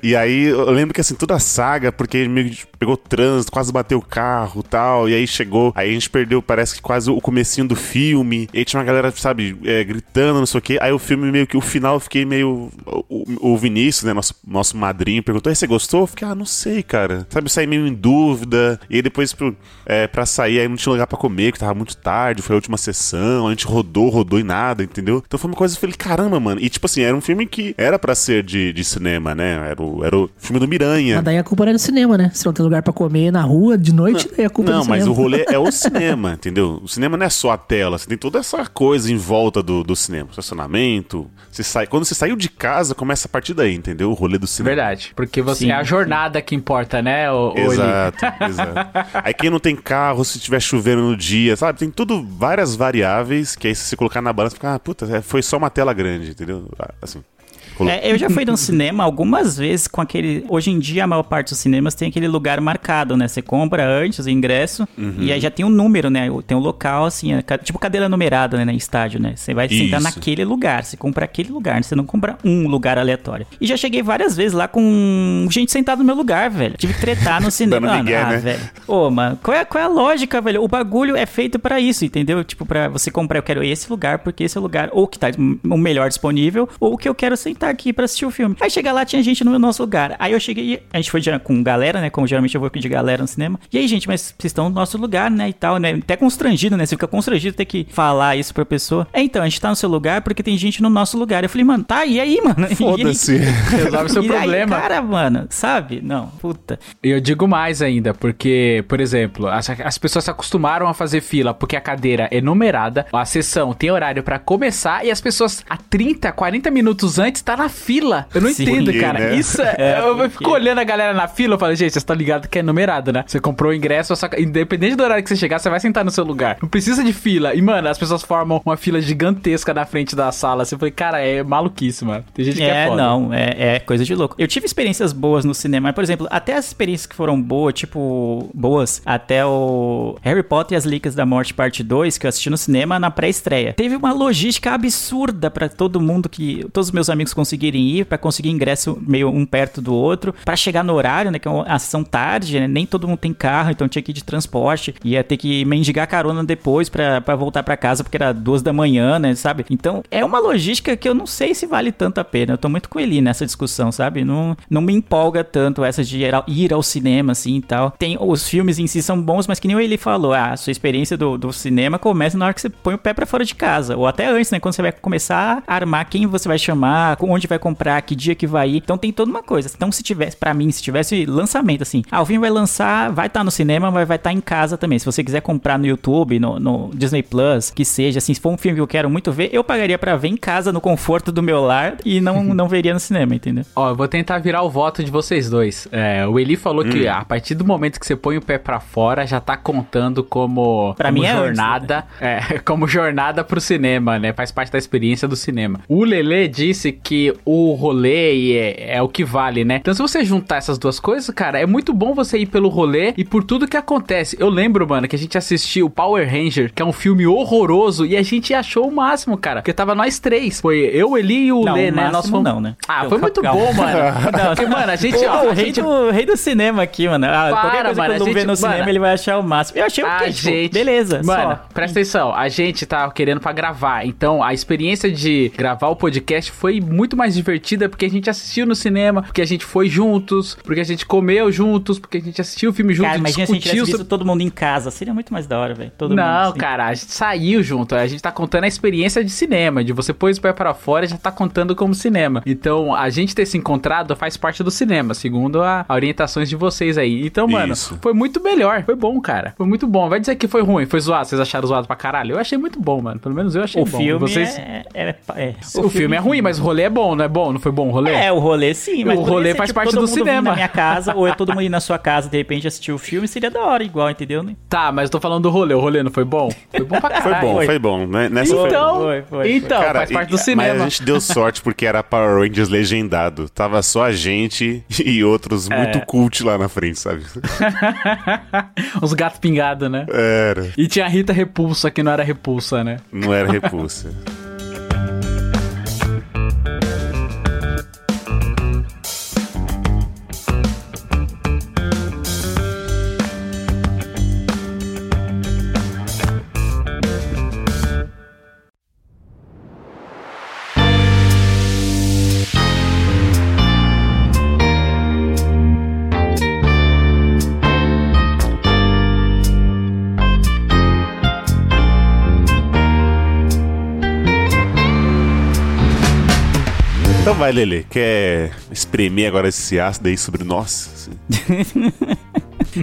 [SPEAKER 1] E aí eu lembro que assim, toda a saga, porque ele meio que pegou trânsito, quase bateu o carro e tal. E aí chegou, aí a gente perdeu, parece que quase o comecinho do filme. E aí tinha uma galera, sabe, é, gritando, não sei o quê. Aí o filme meio que o final eu fiquei meio. O, o Vinícius, né, nosso, nosso madrinho, perguntou: "E você gostou? Eu fiquei, ah, não sei, cara. Sabe, eu saí meio em dúvida. E aí depois pro, é, pra sair, aí não tinha lugar pra comer, que tava muito tarde, foi a última sessão. A gente rodou, rodou e nada, entendeu? Então foi uma coisa, eu falei, caramba, mano. E tipo assim, era um filme que era pra ser de, de cinema, né? Era o, era o filme do Miranha.
[SPEAKER 3] Mas daí a culpa não é do cinema, né? Se não tem lugar pra comer na rua de noite, daí a culpa é
[SPEAKER 1] Não,
[SPEAKER 3] do
[SPEAKER 1] mas o
[SPEAKER 3] cinema.
[SPEAKER 1] rolê é o cinema, entendeu? O cinema não é só a tela, você tem toda essa coisa em volta do, do cinema. Estacionamento, você sai. Quando você saiu de casa, começa a partir daí, entendeu? O rolê do cinema.
[SPEAKER 4] Verdade. Porque você
[SPEAKER 2] Sim,
[SPEAKER 4] é a jornada que importa, né, o,
[SPEAKER 1] Exato, exato. Aí quem não tem carro, se tiver chovendo no dia, sabe? Tem tudo, várias variáveis que aí se você colocar na balança, fica, ah, puta, é, foi só uma tela grande, entendeu? Ah, Assim.
[SPEAKER 2] É, eu já fui no cinema algumas vezes com aquele. Hoje em dia, a maior parte dos cinemas tem aquele lugar marcado, né? Você compra antes o ingresso
[SPEAKER 1] Uhum.
[SPEAKER 2] e aí já tem um número, né? Tem um local, assim, tipo cadeira numerada, né? Em estádio, né? Você vai sentar
[SPEAKER 1] Isso.
[SPEAKER 2] naquele lugar, você compra aquele lugar, né? você não compra um lugar aleatório. E já cheguei várias vezes lá com gente sentada no meu lugar, velho. Tive que tretar no cinema. Mano,
[SPEAKER 1] migué,
[SPEAKER 2] ah,
[SPEAKER 1] né?
[SPEAKER 2] velho. Ô, mano, qual é, qual é a lógica, velho? O bagulho é feito pra isso, entendeu? Tipo, pra você comprar, eu quero esse lugar, porque esse é o lugar ou que tá o melhor disponível, ou que eu quero sentar aqui pra assistir o filme. Aí chega lá, tinha gente no nosso lugar. Aí eu cheguei, a gente foi com galera, né? Como geralmente eu vou de galera no cinema. E aí, gente, mas vocês estão no nosso lugar, né? E tal, né? Até constrangido, né? Você fica constrangido ter que falar isso pra pessoa. É, então, a gente tá no seu lugar porque tem gente no nosso lugar. Eu falei, mano, tá, e aí, mano? Aí?
[SPEAKER 1] Foda-se.
[SPEAKER 4] Resolve seu
[SPEAKER 2] E aí,
[SPEAKER 4] problema.
[SPEAKER 2] cara, mano, sabe? Não, puta.
[SPEAKER 4] E eu digo mais ainda, porque, por exemplo, as, as pessoas se acostumaram a fazer fila porque a cadeira é numerada, a sessão tem horário pra começar e as pessoas há 30, 40 minutos antes tá na fila. Eu não
[SPEAKER 2] Sim.
[SPEAKER 4] entendo,
[SPEAKER 1] Sim,
[SPEAKER 4] cara.
[SPEAKER 1] né?
[SPEAKER 4] Isso é.
[SPEAKER 2] É,
[SPEAKER 4] eu
[SPEAKER 2] porque-
[SPEAKER 4] fico olhando a galera na fila e falo, gente, vocês estão ligados que é numerado, né? Você comprou o ingresso, só, independente do horário que você chegar, você vai sentar no seu lugar. Não precisa de fila. E, mano, as pessoas formam uma fila gigantesca na frente da sala. Você falei, cara, é maluquice, mano. Tem gente que é
[SPEAKER 2] É,
[SPEAKER 4] foda.
[SPEAKER 2] não, é, é coisa de louco. Eu tive experiências boas no cinema, mas, por exemplo, até as experiências que foram boas, tipo, boas, até o Harry Potter e as Licas da Morte parte 2, que eu assisti no cinema na pré-estreia. Teve uma logística absurda pra todo mundo que todos os meus amigos conseguirem ir, pra conseguir ingresso meio um perto do outro, pra chegar no horário, né, que é uma sessão tarde, né, nem todo mundo tem carro, então tinha que ir de transporte, ia ter que mendigar carona depois pra voltar pra casa, porque era duas da manhã, né, sabe? Então, é uma logística que eu não sei se vale tanto a pena. Eu tô muito com ele nessa discussão, sabe? Não, não me empolga tanto essa de ir ao, cinema, assim, e tal. Tem, os filmes em si são bons, mas que nem ele falou, ah, a sua experiência do, do cinema começa na hora que você põe o pé pra fora de casa, ou até antes, né, quando você vai começar a armar quem você vai chamar, onde vai comprar, que dia que vai ir. Então tem toda uma coisa. Então se tivesse, pra mim, se tivesse lançamento, assim, ah, o filme vai lançar, vai estar no cinema, mas vai estar em casa também. Se você quiser comprar no YouTube, no, no Disney Plus, que seja, assim, se for um filme que eu quero muito ver, eu pagaria pra ver em casa, no conforto do meu lar, e não, não veria no cinema, entendeu?
[SPEAKER 4] Ó, eu vou tentar virar o voto de vocês dois. É, o Eli falou
[SPEAKER 2] Hum.
[SPEAKER 4] que a partir do momento que você põe o pé pra fora, já tá contando como,
[SPEAKER 2] Pra
[SPEAKER 4] como
[SPEAKER 2] mim é antes,
[SPEAKER 4] jornada. É, como jornada pro cinema, né? Faz parte da experiência do cinema. O Lele disse que que o rolê é, é o que vale, né? Então, se você juntar essas duas coisas, cara, é muito bom você ir pelo rolê e por tudo que acontece. Eu lembro, mano, que a gente assistiu Power Ranger, que é um filme horroroso, e a gente achou o máximo, cara. Porque tava nós três. Foi eu, Eli e o
[SPEAKER 2] Não,
[SPEAKER 4] Lê,
[SPEAKER 2] o
[SPEAKER 4] né? Nós fomos...
[SPEAKER 2] não, né?
[SPEAKER 4] Ah,
[SPEAKER 2] Eu-
[SPEAKER 4] foi muito
[SPEAKER 2] calma.
[SPEAKER 4] bom, mano.
[SPEAKER 2] Não,
[SPEAKER 4] Porque, mano, a gente...
[SPEAKER 2] Pô,
[SPEAKER 4] ó,
[SPEAKER 2] o
[SPEAKER 4] a
[SPEAKER 2] rei,
[SPEAKER 4] gente
[SPEAKER 2] do, rei do cinema aqui, mano. Ah,
[SPEAKER 4] Para,
[SPEAKER 2] qualquer coisa
[SPEAKER 4] mano,
[SPEAKER 2] que eu não ver no cinema,
[SPEAKER 4] mano.
[SPEAKER 2] ele vai achar o máximo. Eu achei o
[SPEAKER 4] A
[SPEAKER 2] quê? Tipo,
[SPEAKER 4] gente.
[SPEAKER 2] beleza,
[SPEAKER 4] Mano,
[SPEAKER 2] só.
[SPEAKER 4] presta atenção. A gente tá querendo pra gravar. Então, a experiência de gravar o podcast foi muito mais divertida porque a gente assistiu no cinema, porque a gente foi juntos, porque a gente comeu juntos, porque a gente assistiu o filme juntos,
[SPEAKER 2] Cara, imagina se a gente
[SPEAKER 4] discutiu
[SPEAKER 2] tivesse
[SPEAKER 4] sobre...
[SPEAKER 2] visto todo mundo em casa. Seria muito mais da hora, velho. Todo mundo,
[SPEAKER 4] Não,
[SPEAKER 2] assim.
[SPEAKER 4] cara, a gente saiu junto. A gente tá contando a experiência de cinema, de você pôr o pé pra fora e já tá contando como cinema. Então, a gente ter se encontrado faz parte do cinema, segundo a a orientações de vocês aí. Então, mano,
[SPEAKER 1] Isso.
[SPEAKER 4] foi muito melhor. Foi bom, cara. Foi muito bom. Vai dizer que foi ruim, foi zoado. Vocês acharam zoado pra caralho? Eu achei muito bom, mano. Pelo menos eu achei
[SPEAKER 2] O
[SPEAKER 4] bom.
[SPEAKER 2] filme
[SPEAKER 4] Vocês...
[SPEAKER 2] é, é, é-
[SPEAKER 4] O, filme é ruim, mas o rolê é bom, não é bom? Não foi bom o rolê?
[SPEAKER 2] É, o rolê sim, mas
[SPEAKER 4] O rolê
[SPEAKER 2] ser,
[SPEAKER 4] faz
[SPEAKER 2] tipo,
[SPEAKER 4] parte
[SPEAKER 2] todo
[SPEAKER 4] do cinema.
[SPEAKER 2] na minha casa, ou é todo mundo ir na sua casa, de repente assistir o filme, seria da hora igual, entendeu? né?
[SPEAKER 4] Tá, mas eu tô falando do rolê. O rolê não foi bom? Foi bom pra
[SPEAKER 1] Foi
[SPEAKER 4] caralho.
[SPEAKER 1] bom, foi bom, né? Nessa foi
[SPEAKER 4] Então,
[SPEAKER 2] Foi, foi, foi.
[SPEAKER 4] então
[SPEAKER 1] Cara,
[SPEAKER 4] faz parte
[SPEAKER 1] e-
[SPEAKER 4] do cinema.
[SPEAKER 1] Mas a gente deu sorte porque era Power Rangers legendado. Tava só a gente e outros
[SPEAKER 4] É.
[SPEAKER 1] muito cult lá na frente, sabe?
[SPEAKER 4] Os gatos pingados, né?
[SPEAKER 1] Era.
[SPEAKER 4] E tinha a Rita Repulsa, que não era repulsa, né?
[SPEAKER 1] Não era repulsa. Vai, Lele. Quer espremer agora esse ácido aí sobre nós?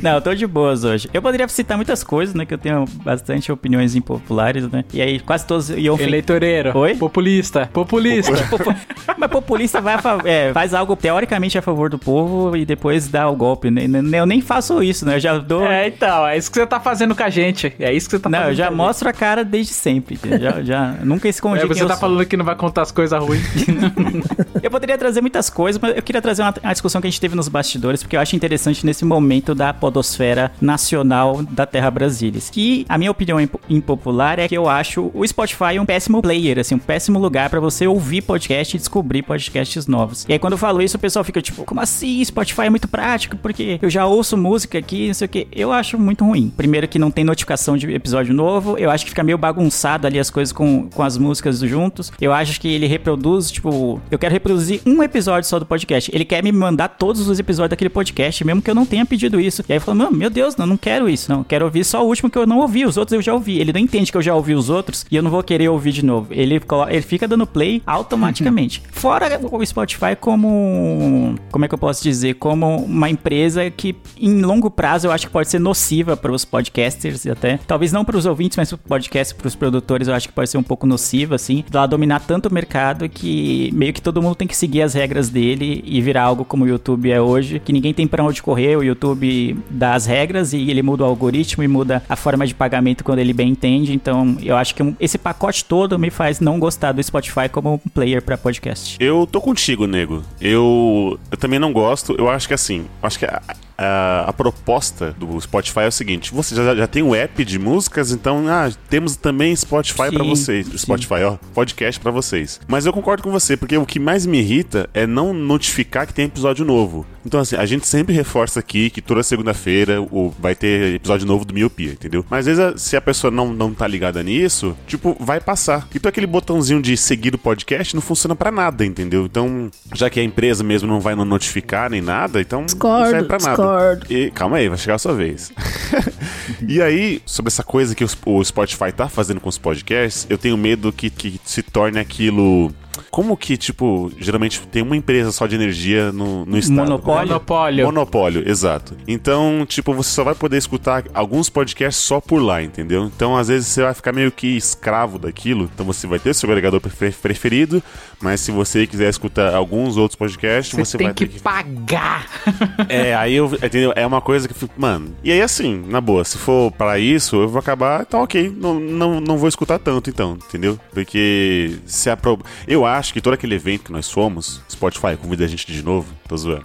[SPEAKER 2] Não, eu tô de boas hoje. Eu poderia citar muitas coisas, né? Que eu tenho bastante opiniões impopulares, né? E aí quase todos iam
[SPEAKER 4] Eleitoreiro.
[SPEAKER 2] Oi?
[SPEAKER 4] Populista. Populista.
[SPEAKER 2] Popu- Mas populista vai é, faz algo teoricamente a favor do povo e depois dá o golpe. né? Eu nem faço isso, né? Eu já dou.
[SPEAKER 4] É, então, é isso que você tá fazendo com a gente. É isso que você tá
[SPEAKER 2] não,
[SPEAKER 4] fazendo.
[SPEAKER 2] eu já mostro a cara desde sempre. Já, já nunca escondi.
[SPEAKER 4] É, você tá
[SPEAKER 2] sou.
[SPEAKER 4] falando que não vai contar as coisas ruins.
[SPEAKER 2] Eu poderia trazer muitas coisas, mas eu queria trazer uma, uma discussão que a gente teve nos bastidores, porque eu acho interessante nesse momento da podosfera nacional da Terra Brasilis. Que a minha opinião impo- impopular é que eu acho o Spotify um péssimo player, assim, um péssimo lugar pra você ouvir podcast e descobrir podcasts novos. E aí quando eu falo isso, o pessoal fica tipo, como assim? Spotify é muito prático, porque eu já ouço música aqui, não sei o que. Eu acho muito ruim. Primeiro que não tem notificação de episódio novo, eu acho que fica meio bagunçado ali as coisas com, com as músicas juntos. Eu acho que ele reproduz, tipo, eu quero reproduzir um episódio só do podcast. Ele quer me mandar todos os episódios daquele podcast, mesmo que eu não tenha pedido isso. E aí eu falo, mano, meu Deus, não, não quero isso. Não, quero ouvir só o último que eu não ouvi. Os outros eu já ouvi. Ele não entende que eu já ouvi os outros e eu não vou querer ouvir de novo. Ele, ele fica dando play automaticamente. Fora o Spotify como. Como é que eu posso dizer? Como uma empresa que, em longo prazo, eu acho que pode ser nociva para os podcasters e até. Talvez não para os ouvintes, mas para o podcast, para os produtores, eu acho que pode ser um pouco nociva, assim. Ela dominar tanto o mercado que meio que todo mundo tem que seguir as regras dele e virar algo como o YouTube é hoje, que ninguém tem pra onde correr. O YouTube dá as regras e ele muda o algoritmo e muda a forma de pagamento quando ele bem entende. Então, eu acho que esse pacote todo me faz não gostar do Spotify como player pra podcast.
[SPEAKER 1] Eu tô contigo, nego. Eu, eu também não gosto. Eu acho que assim, acho que a, a, a proposta do Spotify é o seguinte: você já, já tem o app de músicas, então ah, temos também Spotify pra
[SPEAKER 2] Sim,
[SPEAKER 1] vocês.
[SPEAKER 2] sim.
[SPEAKER 1] Spotify, ó, podcast pra vocês. Mas eu concordo com você, porque o que mais me irrita é não notificar que tem episódio novo. Então, assim, a gente sempre reforça aqui que toda segunda-feira vai ter episódio novo do Miopia, entendeu? Mas às vezes, se a pessoa não, não tá ligada nisso, tipo, vai passar. Então aquele botãozinho de seguir o podcast não funciona pra nada, entendeu? Então, já que a empresa mesmo não vai não notificar nem nada, então não
[SPEAKER 3] Discordo,
[SPEAKER 1] serve pra nada.
[SPEAKER 3] discordo.
[SPEAKER 1] E, calma aí, vai chegar a sua vez. e aí, sobre essa coisa que o Spotify tá fazendo com os podcasts, eu tenho medo que, que se torne aquilo. Como que, tipo, geralmente tem uma empresa só de energia no, no estado?
[SPEAKER 2] Monopólio?
[SPEAKER 4] Monopólio.
[SPEAKER 1] Monopólio, exato. Então, tipo, você só vai poder escutar alguns podcasts só por lá, entendeu? Então, às vezes, você vai ficar meio que escravo daquilo. Então, você vai ter seu agregador prefe- preferido, mas se você quiser escutar alguns outros podcasts,
[SPEAKER 4] Você,
[SPEAKER 1] você,
[SPEAKER 4] tem
[SPEAKER 1] vai
[SPEAKER 4] que
[SPEAKER 1] ter que
[SPEAKER 4] pagar.
[SPEAKER 1] é, aí eu, entendeu? É uma coisa que eu fico, mano. E aí, assim, na boa, se for pra isso, eu vou acabar, então ok, não, não, não vou escutar tanto, então, entendeu? Porque se a pro... Eu eu acho que todo aquele evento que nós fomos, Spotify convida a gente de novo, tô zoando.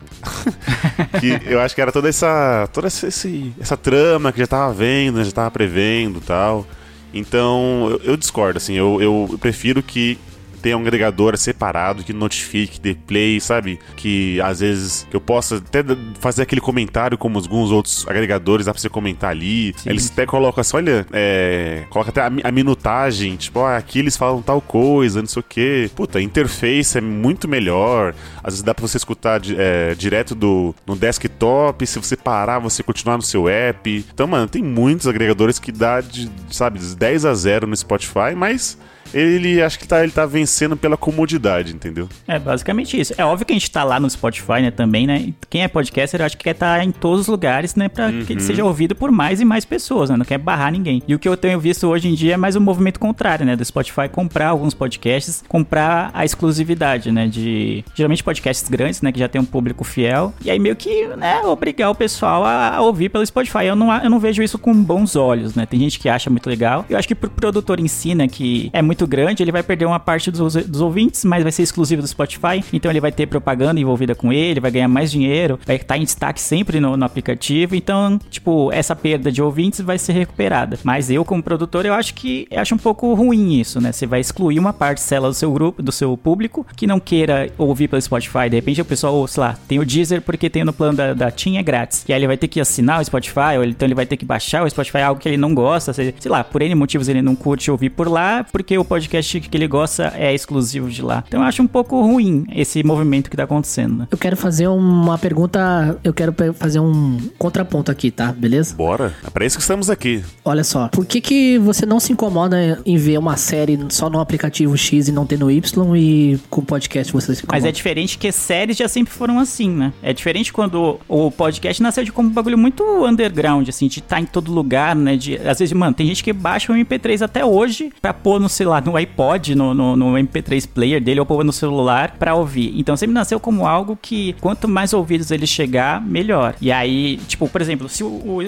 [SPEAKER 1] que eu acho que era toda essa. toda essa, esse- essa trama que já tava vendo, né, já tava prevendo e tal. Então, eu, eu discordo, assim, eu, eu prefiro que tenha um agregador separado que notifique, dê play, sabe? Que às vezes eu possa até fazer aquele comentário como alguns outros agregadores, dá pra você comentar ali. Eles até colocam assim, olha, é, coloca até a, a minutagem, tipo, ah, aqui eles falam tal coisa, não sei o quê. Puta, a interface é muito melhor. Às vezes dá pra você escutar é, direto do no desktop, se você parar, você continuar no seu app. Então, mano, tem muitos agregadores que dá de, sabe, de 10 a 0 no Spotify, mas ele acho que tá, ele tá vencendo pela comodidade, entendeu?
[SPEAKER 2] É basicamente isso. É óbvio que a gente tá lá no Spotify, né, também, né? Quem é podcaster, eu acho que quer estar em todos os lugares, né, pra que ele seja ouvido por mais e mais pessoas, né? Não quer barrar ninguém. E o que eu tenho visto hoje em dia é mais um movimento contrário, né, do Spotify comprar alguns podcasts, comprar a exclusividade, né, de geralmente podcasts grandes, né, que já tem um público fiel. E aí meio que, né, obrigar o pessoal a, a ouvir pelo Spotify. Eu não, eu não vejo isso com bons olhos, né? Tem gente que acha muito legal. Eu acho que pro produtor em si, né, que é muito grande, ele vai perder uma parte dos, dos ouvintes, mas vai ser exclusivo do Spotify. Então ele vai ter propaganda envolvida com ele, vai ganhar mais dinheiro, vai estar em destaque sempre no, no aplicativo. Então, tipo, essa perda de ouvintes vai ser recuperada. Mas eu, como produtor, eu acho que acho um pouco ruim isso, né? Você vai excluir uma parcela do seu grupo, do seu público, que não queira ouvir pelo Spotify. De repente o pessoal, sei lá, tem o Deezer porque tem no plano da, da TIM é grátis. E aí ele vai ter que assinar o Spotify, ou então ele vai ter que baixar o Spotify, algo que ele não gosta. Sei, sei lá, por N motivos ele não curte ouvir por lá, porque o podcast que ele gosta é exclusivo de lá. Então eu acho um pouco ruim esse movimento que tá acontecendo, né?
[SPEAKER 3] Eu quero fazer uma pergunta. Eu quero fazer um contraponto aqui, tá? Beleza?
[SPEAKER 1] Bora. É pra isso que estamos aqui.
[SPEAKER 3] Olha só. Por que, que você não se incomoda em ver uma série só no aplicativo X e não ter no Y e com podcast você se incomoda?
[SPEAKER 2] Mas é diferente que séries já sempre foram assim, né? É diferente quando o podcast nasceu de como um bagulho muito underground, assim, de estar em todo lugar, né? De, às vezes, mano, tem gente que baixa o MP3 até hoje pra pôr no, sei lá, no iPod, no, no, no MP3 player dele, ou no celular pra ouvir. Então sempre nasceu como algo que quanto mais ouvidos ele chegar, melhor. E aí, tipo, por exemplo, se o, o,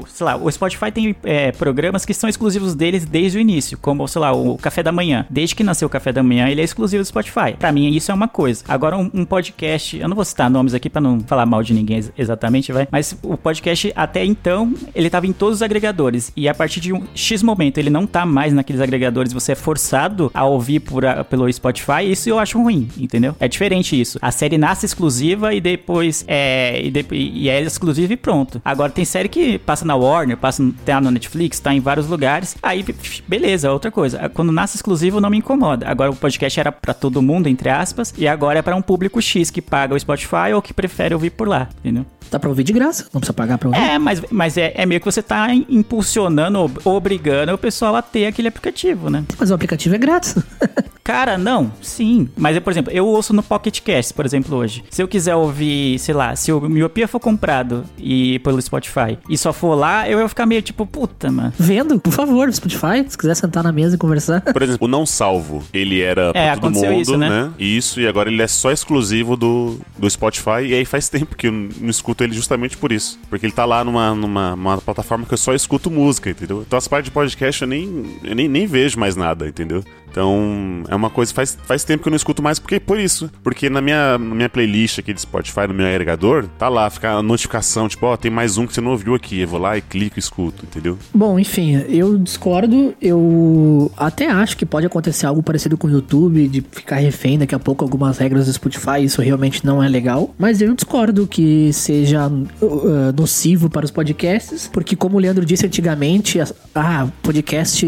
[SPEAKER 2] o- sei lá, o Spotify tem é, programas que são exclusivos deles desde o início, como, sei lá, o Café da Manhã. Desde que nasceu o Café da Manhã, ele é exclusivo do Spotify. Pra mim, isso é uma coisa. Agora, um, um podcast, eu não vou citar nomes aqui pra não falar mal de ninguém ex- exatamente, vai. Mas o podcast, até então, ele tava em todos os agregadores. E a partir de um X momento, ele não tá mais naqueles agregadores, você é forçado a ouvir por a- pelo Spotify, isso eu acho ruim, entendeu? É diferente isso. A série nasce exclusiva e depois é, e, de- e é exclusiva e pronto. Agora tem série que passa na Warner, passa tá no Netflix, tá em vários lugares. Aí, beleza, outra coisa. Quando nasce exclusivo não me incomoda. Agora o podcast era pra todo mundo, entre aspas, e agora é pra um público X que paga o Spotify ou que prefere ouvir por lá, entendeu?
[SPEAKER 3] Dá pra ouvir de graça, não precisa pagar pra ouvir.
[SPEAKER 2] É, mas, mas é, é meio que você tá impulsionando, ob- obrigando o pessoal a ter aquele aplicativo, né?
[SPEAKER 3] Mas o aplicativo é grátis.
[SPEAKER 2] Cara, não, sim. Mas, eu, por exemplo, eu ouço no Pocket Cast, por exemplo, hoje. Se eu quiser ouvir, sei lá, se o Miopia for comprado e pelo Spotify e só for lá, eu ia ficar meio tipo, puta, mano.
[SPEAKER 3] Vendo, por favor, Spotify, se quiser sentar na mesa e conversar.
[SPEAKER 1] Por exemplo, o não salvo, ele era pra
[SPEAKER 2] É,
[SPEAKER 1] todo mundo,
[SPEAKER 2] isso, né?
[SPEAKER 1] né? Isso, e agora ele é só exclusivo do, do Spotify, e aí faz tempo que eu não escuto ele justamente por isso. Porque ele tá lá numa, numa, numa plataforma que eu só escuto música, entendeu? Então as partes de podcast eu nem, eu nem, nem vejo mais nada, entendeu? Então é uma coisa, faz, faz tempo que eu não escuto mais, porque por isso. Porque na minha, na minha playlist aqui de Spotify, no meu agregador, tá lá, fica a notificação, tipo, ó, tem mais um que você não ouviu aqui. Eu vou lá e clico e escuto, entendeu?
[SPEAKER 3] Bom, enfim, eu discordo. Eu até acho que pode acontecer algo parecido com o YouTube, de ficar refém daqui a pouco algumas regras do Spotify. Isso realmente não é legal. Mas eu discordo que seja uh, nocivo para os podcasts, porque como o Leandro disse antigamente, ah, podcast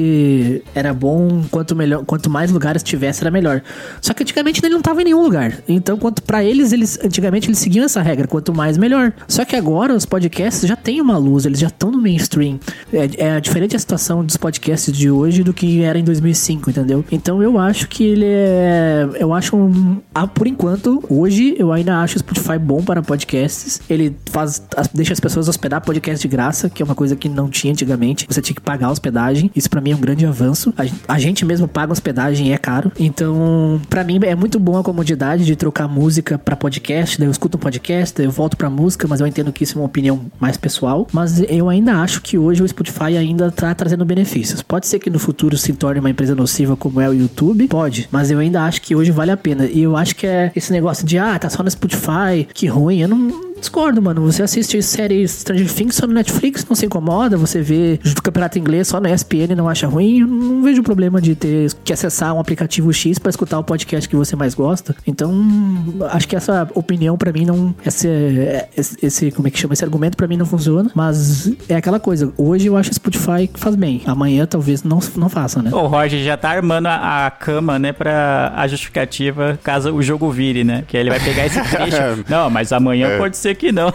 [SPEAKER 3] era bom quanto melhor, quanto mais lugares tivesse era melhor. Só que antigamente ele não estava em nenhum lugar. Então, quanto para eles, eles antigamente eles seguiam essa regra, quanto mais melhor. Só que agora os podcasts já têm uma luz, eles já estão no mainstream. É, é diferente a situação dos podcasts de hoje do que era em 2005, entendeu? Então eu acho que ele é, eu acho um, ah, por enquanto, hoje eu ainda acho o Spotify bom para podcasts. Ele faz deixa as pessoas hospedar podcast de graça, que é uma coisa que não tinha antigamente. Você tinha que pagar a hospedagem. Isso pra mim é um grande avanço. A, a gente mesmo paga hospedagem é caro. Então, pra mim é muito bom a comodidade de trocar música pra podcast. Daí eu escuto um podcast, daí eu volto pra música, mas eu entendo que isso é uma opinião mais pessoal. Mas eu ainda acho que hoje o Spotify ainda tá trazendo benefícios. Pode ser que no futuro se torne uma empresa nociva como é o YouTube, pode. Mas eu ainda acho que hoje vale a pena. E eu acho que é esse negócio de, ah, tá só no Spotify, que ruim. Eu não discordo, mano. Você assiste série Stranger Things só no Netflix, não se incomoda. Você vê o campeonato inglês só na ESPN, não acha ruim. Eu não vejo problema de ter que acessar um aplicativo X pra escutar o podcast que você mais gosta. Então, acho que essa opinião pra mim não. Esse, esse, esse- como é que chama? Esse argumento pra mim não funciona. Mas é aquela coisa. Hoje eu acho Spotify que faz bem. Amanhã talvez não, não faça, né?
[SPEAKER 2] O Roger já tá armando a, a cama, né, pra a justificativa caso o jogo vire, né? Que ele vai pegar esse trecho. não, mas amanhã
[SPEAKER 1] É.
[SPEAKER 2] pode ser que não.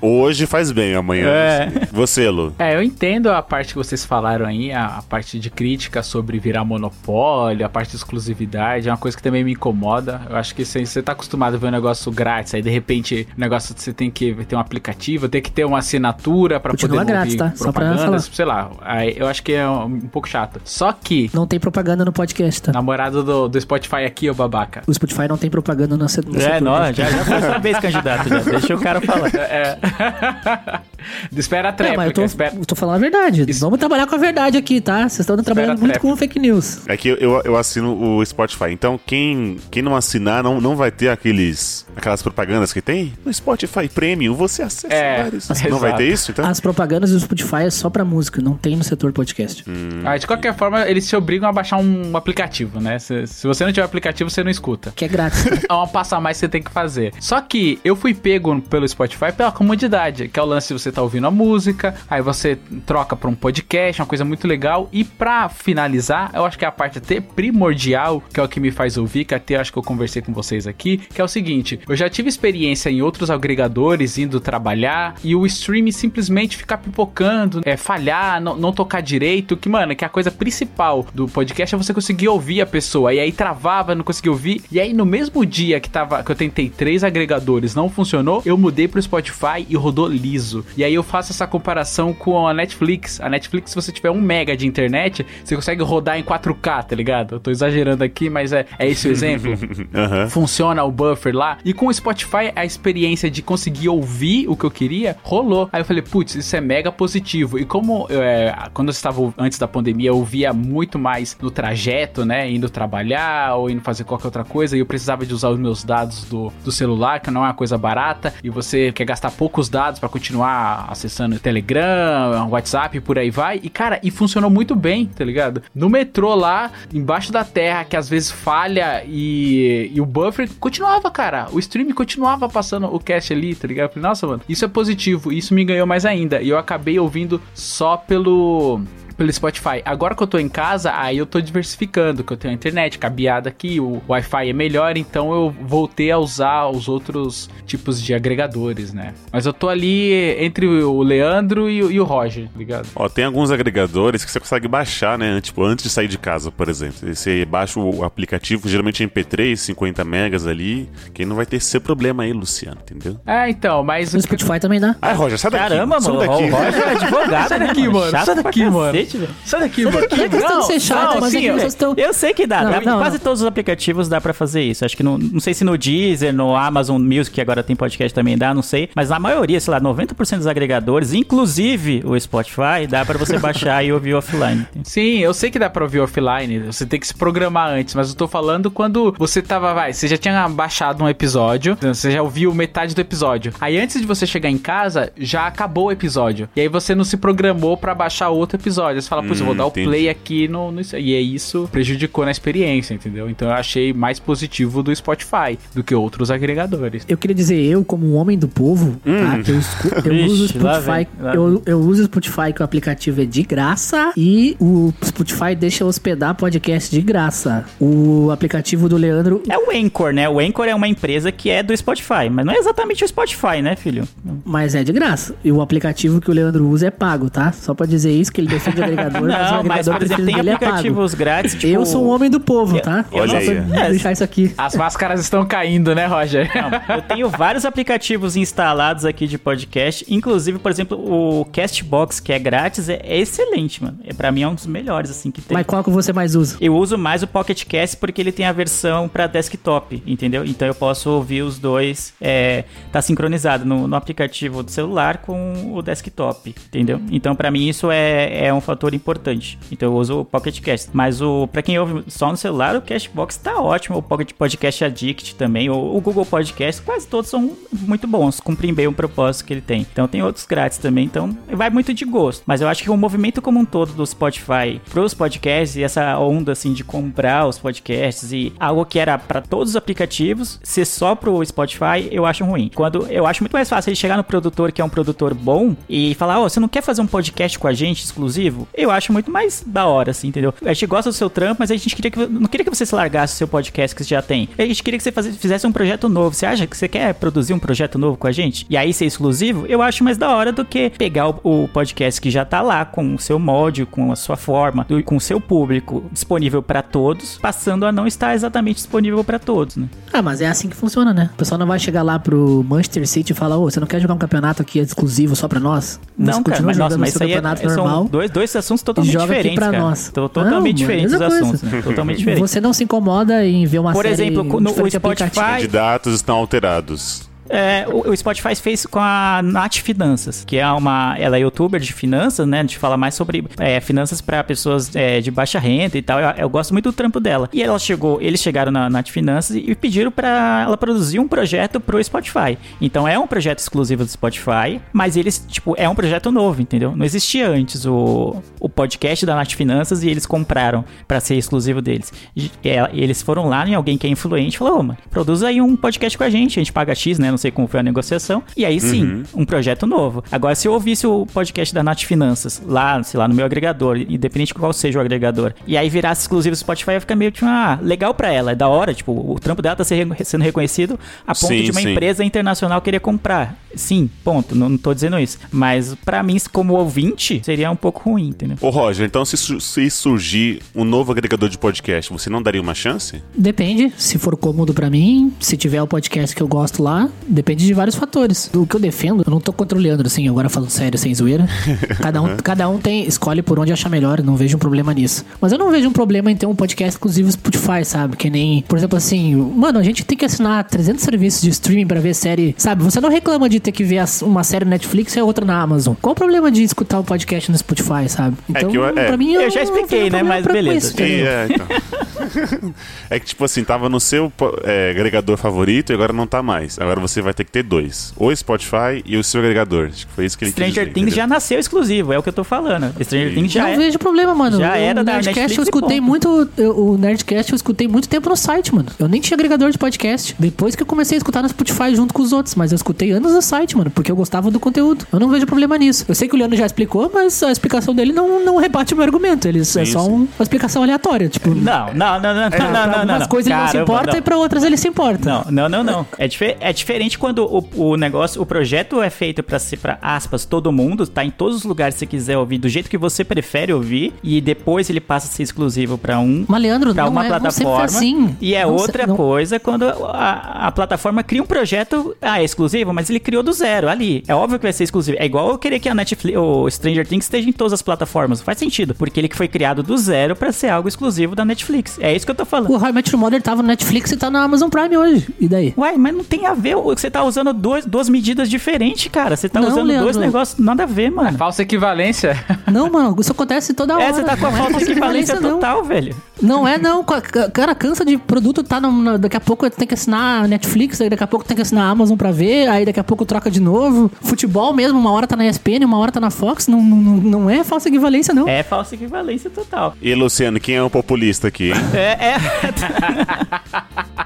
[SPEAKER 1] Hoje faz bem, amanhã.
[SPEAKER 2] É.
[SPEAKER 1] Você, Lu.
[SPEAKER 4] É, eu entendo a parte que vocês falaram aí, a, a parte de crítica sobre virar monopólio, a parte de exclusividade, é uma coisa que também me incomoda. Eu acho que se você tá acostumado a ver um negócio grátis, aí de repente o negócio você tem que ter um aplicativo, tem que ter uma assinatura pra
[SPEAKER 3] Continua
[SPEAKER 4] poder
[SPEAKER 3] grátis,
[SPEAKER 4] ouvir
[SPEAKER 3] tá? Só pra
[SPEAKER 4] sei lá. Aí eu acho que é um, um pouco chato. Só que,
[SPEAKER 3] Não tem propaganda no podcast, tá?
[SPEAKER 4] namorado do, do Spotify aqui, ô babaca.
[SPEAKER 3] O Spotify não tem propaganda no
[SPEAKER 2] É, não, já, já foi sua vez, candidato. Já. Deixa o cara falar.
[SPEAKER 4] É. Espera a
[SPEAKER 3] É,
[SPEAKER 4] tréplica.
[SPEAKER 3] mas eu tô,
[SPEAKER 4] espera-
[SPEAKER 3] eu tô falando a verdade. Vamos trabalhar com a verdade aqui, tá? Vocês estão trabalhando muito com fake news.
[SPEAKER 1] É que eu, eu assino o Spotify. Então, quem, quem não assinar não, não vai ter aqueles aquelas propagandas que tem no Spotify Premium. Você acessa
[SPEAKER 4] É,
[SPEAKER 1] vários.
[SPEAKER 4] exato.
[SPEAKER 1] Não vai ter isso, então?
[SPEAKER 3] As propagandas do Spotify é só pra música, não tem no setor podcast.
[SPEAKER 4] Ah, de qualquer forma, eles te obrigam a baixar um aplicativo, né? Se, se você não tiver aplicativo, você não escuta.
[SPEAKER 3] Que é grátis. tá?
[SPEAKER 4] É uma passa a mais que você tem que fazer. Só que eu fui pego pelo Spotify pela comodidade, que é o lance de você tá ouvindo a música, aí você troca pra um podcast, uma coisa muito legal. E pra finalizar, eu acho que é a parte até primordial, que é o que me faz ouvir, que até acho que eu conversei com vocês aqui, que é o seguinte: eu já tive experiência em outros agregadores indo trabalhar e o stream simplesmente ficar pipocando, é, falhar, não, não tocar direito, que, mano, que a coisa principal do podcast é você conseguir ouvir a pessoa. E aí travava, não conseguia ouvir. E aí, no mesmo dia que, tava, que eu tentei três agregadores, não funcionou, eu mudei pro Spotify e rodou liso. E aí eu faço essa comparação com a Netflix. A Netflix, se você tiver um mega de internet, você consegue rodar em 4K, tá ligado? Eu tô exagerando aqui, mas é, é esse o exemplo.
[SPEAKER 1] Aham.
[SPEAKER 4] funciona o buffer lá. E com o Spotify, a experiência de conseguir ouvir o que eu queria rolou. Aí eu falei, putz, isso é mega positivo. E como é, quando eu estava antes da pandemia, eu ouvia muito mais no trajeto, né? Indo trabalhar ou indo fazer qualquer outra coisa. E eu precisava de usar os meus dados do, do celular, que não é uma coisa barata. E você quer gastar poucos dados para continuar acessando o Telegram, WhatsApp e por aí vai. E cara, e funcionou muito bem, tá ligado? No metrô lá, embaixo da terra, que às vezes falha e, e o buffer continuava, cara. O stream continuava passando o cache ali, tá ligado? Eu falei, nossa, mano, isso é positivo, isso me ganhou mais ainda. E eu acabei ouvindo só pelo pelo Spotify. Agora que eu tô em casa, aí eu tô diversificando, que eu tenho a internet cabeada aqui, o Wi-Fi é melhor, então eu voltei a usar os outros tipos de agregadores, né? Mas eu tô ali entre o Leandro e, o- e o Roger, tá ligado?
[SPEAKER 1] Ó, tem alguns agregadores que você consegue baixar, né? Tipo, antes de sair de casa, por exemplo. Você baixa o aplicativo, geralmente MP3, 50 megas ali. Que não vai ter esse problema aí, Luciano, entendeu?
[SPEAKER 4] É, então, mas.
[SPEAKER 3] No Spotify também dá.
[SPEAKER 1] Ai, Roger, sai daqui.
[SPEAKER 2] Caramba,
[SPEAKER 1] sai
[SPEAKER 2] mano.
[SPEAKER 1] daqui.
[SPEAKER 2] O Roger é advogado,
[SPEAKER 4] Sai
[SPEAKER 2] né,
[SPEAKER 4] daqui, mano. Sai daqui, mano.
[SPEAKER 2] Cacete, velho.
[SPEAKER 4] Sai daqui, mano.
[SPEAKER 3] Não é questão de ser chato,
[SPEAKER 4] não,
[SPEAKER 3] mas é
[SPEAKER 4] sim,
[SPEAKER 3] que
[SPEAKER 4] eu-
[SPEAKER 3] vocês estão...
[SPEAKER 2] Eu sei que dá,
[SPEAKER 3] Não,
[SPEAKER 2] dá-
[SPEAKER 3] não,
[SPEAKER 2] quase
[SPEAKER 3] não.
[SPEAKER 2] todos os aplicativos dá pra fazer isso. Acho que não, não sei se no Deezer, no Amazon Music, que agora tem podcast também dá, não sei. Mas na maioria, sei lá, 90% dos agregadores, inclusive o Spotify, dá pra você baixar e ouvir offline.
[SPEAKER 4] Sim, eu sei que dá pra ouvir offline, você tem que se programar antes, mas eu tô falando quando você tava, vai, você já tinha baixado um episódio, você já ouviu metade do episódio. Aí antes de você chegar em casa, já acabou o episódio. E aí você não se programou pra baixar outro episódio. Aí Você fala, pô, eu vou
[SPEAKER 1] Hum,
[SPEAKER 4] dar o
[SPEAKER 1] entendi.
[SPEAKER 4] play aqui no, no. E aí isso prejudicou na experiência, entendeu? Então eu achei mais positivo do Spotify do que outros agregadores.
[SPEAKER 3] Eu queria dizer, eu, como um homem do povo, tá? Que eu, escu- eu
[SPEAKER 2] Vixe,
[SPEAKER 3] uso o Spotify.
[SPEAKER 2] vem,
[SPEAKER 3] eu, eu uso o Spotify que o aplicativo é de graça e o Spotify deixa eu hospedar podcast de graça. O aplicativo do Leandro.
[SPEAKER 2] É o Anchor, né? O Anchor é uma empresa que é do Spotify, mas não é exatamente o Spotify, né, filho?
[SPEAKER 3] Mas é de graça. E o aplicativo que o Leandro usa é pago, tá? Só pra dizer isso, que ele defende de agregador, mas o
[SPEAKER 2] Não, mas, por exemplo, tem
[SPEAKER 3] é
[SPEAKER 2] aplicativos grátis, tipo...
[SPEAKER 3] Eu sou um homem do povo, tá?
[SPEAKER 2] eu
[SPEAKER 1] Olha
[SPEAKER 3] Só
[SPEAKER 1] aí.
[SPEAKER 2] É.
[SPEAKER 3] deixar isso aqui.
[SPEAKER 4] As máscaras estão caindo, né, Roger?
[SPEAKER 2] Não, eu tenho vários aplicativos instalados aqui de podcast, inclusive, por exemplo, o Castbox, que é grátis, é, é excelente, mano. É, pra mim é um dos melhores, assim, que tem.
[SPEAKER 3] Mas qual que você mais usa?
[SPEAKER 2] Eu uso mais o Pocket Cast porque ele tem a versão pra desktop, entendeu? Então eu posso ouvir os dois, é, tá sincronizado no, no aplicativo do celular com o desktop, entendeu? Então pra mim isso é, é um fator importante. Então eu uso o Pocket Cast. Mas o para quem ouve só no celular, o Cashbox tá ótimo. O Pocket Podcast Addict também, o, o Google Podcast, quase todos são muito bons, cumprem bem o propósito que ele tem. Então tem outros grátis também, então vai muito de gosto. Mas eu acho que o movimento como um todo do Spotify pros podcasts e essa onda assim de comprar os podcasts e algo que era para todos os aplicativos ser só pro Spotify, eu acho ruim. Quando eu acho muito mais fácil ele chegar no produtor que é um produtor bom e falar: "Ó, você não quer fazer um podcast com a gente exclusivo?" Eu acho muito mais da hora assim, entendeu? A gente gosta do seu trampo, mas a gente queria que não queria que você se largasse o seu podcast que você já tem. A gente queria que você fazia- fizesse um projeto novo. Você acha que você quer produzir um projeto novo com a gente? E aí ser exclusivo? Eu acho mais da hora do que pegar o, o podcast que já tá lá com o seu mod, com a sua forma, do- com o seu público disponível pra todos, passando a não estar exatamente disponível pra todos, né?
[SPEAKER 3] Ah, mas é assim que funciona, né? O pessoal não vai chegar lá pro Manchester City e falar, ô, você não quer jogar um campeonato aqui exclusivo só pra nós?
[SPEAKER 2] Não,
[SPEAKER 3] Você
[SPEAKER 2] cara, mas nossa, mas isso aí é,
[SPEAKER 3] normal.
[SPEAKER 2] dois, dois assuntos totalmente
[SPEAKER 3] joga aqui
[SPEAKER 2] diferentes,
[SPEAKER 3] pra
[SPEAKER 2] cara.
[SPEAKER 3] nós.
[SPEAKER 2] Tô totalmente
[SPEAKER 3] Não,
[SPEAKER 2] diferentes os assuntos, né? Totalmente diferentes.
[SPEAKER 3] Você não se incomoda em ver uma
[SPEAKER 2] Por
[SPEAKER 3] série
[SPEAKER 2] exemplo, no- o Spotify-
[SPEAKER 3] aplicativo.
[SPEAKER 1] Candidatos estão alterados.
[SPEAKER 2] É, o, o Spotify fez com a Nath Finanças, que é uma. Ela é youtuber de finanças, né? De falar mais sobre é, finanças para pessoas é, de baixa renda e tal. Eu, eu gosto muito do trampo dela. E ela chegou, eles chegaram na Nath Finanças e pediram para ela produzir um projeto pro Spotify. Então é um projeto exclusivo do Spotify, mas eles, tipo, é um projeto novo, entendeu? Não existia antes o, o podcast da Nath Finanças e eles compraram para ser exclusivo deles. E eles foram lá em alguém que é influente e falou: Ô, mano, produz aí um podcast com a gente, a gente paga X, né? Não sei como foi a negociação. E aí sim, um projeto novo. Agora, se eu ouvisse o podcast da Nath Finanças lá, sei lá, no meu agregador, independente de qual seja o agregador, e aí virasse exclusivo do Spotify, ia ficar meio tipo, ah, legal pra ela, é da hora, tipo, o trampo dela tá sendo reconhecido a ponto
[SPEAKER 1] Sim,
[SPEAKER 2] de uma
[SPEAKER 1] sim.
[SPEAKER 2] empresa internacional querer comprar. Sim, ponto, não, não tô dizendo isso. Mas pra mim, como ouvinte, seria um pouco ruim, entendeu?
[SPEAKER 1] Ô Roger, então se, se surgir um novo agregador de podcast, você não daria uma chance?
[SPEAKER 3] Depende, se for cômodo pra mim, se tiver o podcast que eu gosto lá, depende de vários fatores. O que eu defendo, eu não tô controlando, assim, agora falando sério, sem zoeira. Cada um, cada um tem, escolhe por onde achar melhor, não vejo um problema nisso. Mas eu não vejo um problema em ter um podcast exclusivo Spotify, sabe? Que nem, por exemplo, assim, mano, a gente tem que assinar 300 serviços de streaming pra ver série, sabe? Você não reclama de ter que ver uma série na Netflix e a outra na Amazon. Qual o problema de escutar um podcast no Spotify, sabe? Então,
[SPEAKER 1] que eu- é.
[SPEAKER 3] pra mim,
[SPEAKER 2] Eu
[SPEAKER 3] não-
[SPEAKER 2] já expliquei,
[SPEAKER 3] vejo
[SPEAKER 2] né? Mas beleza.
[SPEAKER 3] isso?
[SPEAKER 1] E, é, então. é que, tipo assim, tava no seu é, agregador favorito e agora não tá mais. Agora você vai ter que ter dois: o Spotify e o seu agregador. Acho que foi isso que ele quis
[SPEAKER 2] Stranger
[SPEAKER 1] dizer,
[SPEAKER 2] Things
[SPEAKER 1] entendeu?
[SPEAKER 2] já nasceu exclusivo, é o que eu tô falando. Stranger Things já
[SPEAKER 3] não
[SPEAKER 2] é.
[SPEAKER 3] vejo problema, mano.
[SPEAKER 2] Já
[SPEAKER 3] o
[SPEAKER 2] era da
[SPEAKER 3] Nerdcast eu
[SPEAKER 2] e
[SPEAKER 3] escutei muito. eu- o Nerdcast eu escutei muito tempo no site, mano. Eu nem tinha agregador de podcast. Depois que eu comecei a escutar no Spotify junto com os outros, mas eu escutei anos no site, mano, porque eu gostava do conteúdo. Eu não vejo problema nisso. Eu sei que o Leandro já explicou, mas a explicação dele não, não rebate o meu argumento. Ele é
[SPEAKER 1] Sim,
[SPEAKER 3] só
[SPEAKER 1] sim.
[SPEAKER 3] um- uma explicação aleatória. Tipo,
[SPEAKER 2] Não, não, não, não, não,
[SPEAKER 3] pra
[SPEAKER 2] não, não, não,
[SPEAKER 3] algumas
[SPEAKER 2] não.
[SPEAKER 3] coisas ele não se importa
[SPEAKER 2] não.
[SPEAKER 3] e pra outras ele se importa.
[SPEAKER 2] Não, não, não, não. É, é diferente quando o, o negócio, o projeto é feito pra ser, pra aspas, todo mundo, tá em todos os lugares que você quiser ouvir, do jeito que você prefere ouvir, e depois ele passa a ser exclusivo pra um.
[SPEAKER 3] Mas, Leandro,
[SPEAKER 2] Pra uma
[SPEAKER 3] é,
[SPEAKER 2] plataforma.
[SPEAKER 3] assim.
[SPEAKER 2] E é
[SPEAKER 3] Não
[SPEAKER 2] outra coisa quando a, a plataforma cria um projeto. Ah, é exclusivo, mas ele criou do zero ali. É óbvio que vai ser exclusivo. É igual eu querer que a Netflix, o Stranger Things esteja em todas as plataformas. Faz sentido. Porque ele que foi criado do zero pra ser algo exclusivo da Netflix. É isso que eu tô falando.
[SPEAKER 3] O How I Met Your Mother tava no Netflix e tá na Amazon Prime hoje. E daí?
[SPEAKER 2] Ué, mas não tem a ver. Você tá usando dois, duas medidas diferentes, cara. Você tá
[SPEAKER 3] Não,
[SPEAKER 2] usando dois
[SPEAKER 3] Leandro.
[SPEAKER 2] negócios nada a ver, mano.
[SPEAKER 4] Falsa equivalência.
[SPEAKER 3] Não, mano, isso acontece toda hora.
[SPEAKER 2] É, você tá com a
[SPEAKER 3] Não é
[SPEAKER 2] falta de equivalência total, velho.
[SPEAKER 3] Não é, não. Ca- ca- Cara, cansa de produto, tá no, no- daqui a pouco tem que assinar Netflix, aí daqui a pouco tem que assinar Amazon pra ver, aí daqui a pouco troca de novo. Futebol mesmo, uma hora tá na ESPN, uma hora tá na Fox, não, não, não é falsa equivalência, não.
[SPEAKER 2] É falsa equivalência total.
[SPEAKER 1] E Luciano, quem é o populista aqui, hein?
[SPEAKER 2] É, é.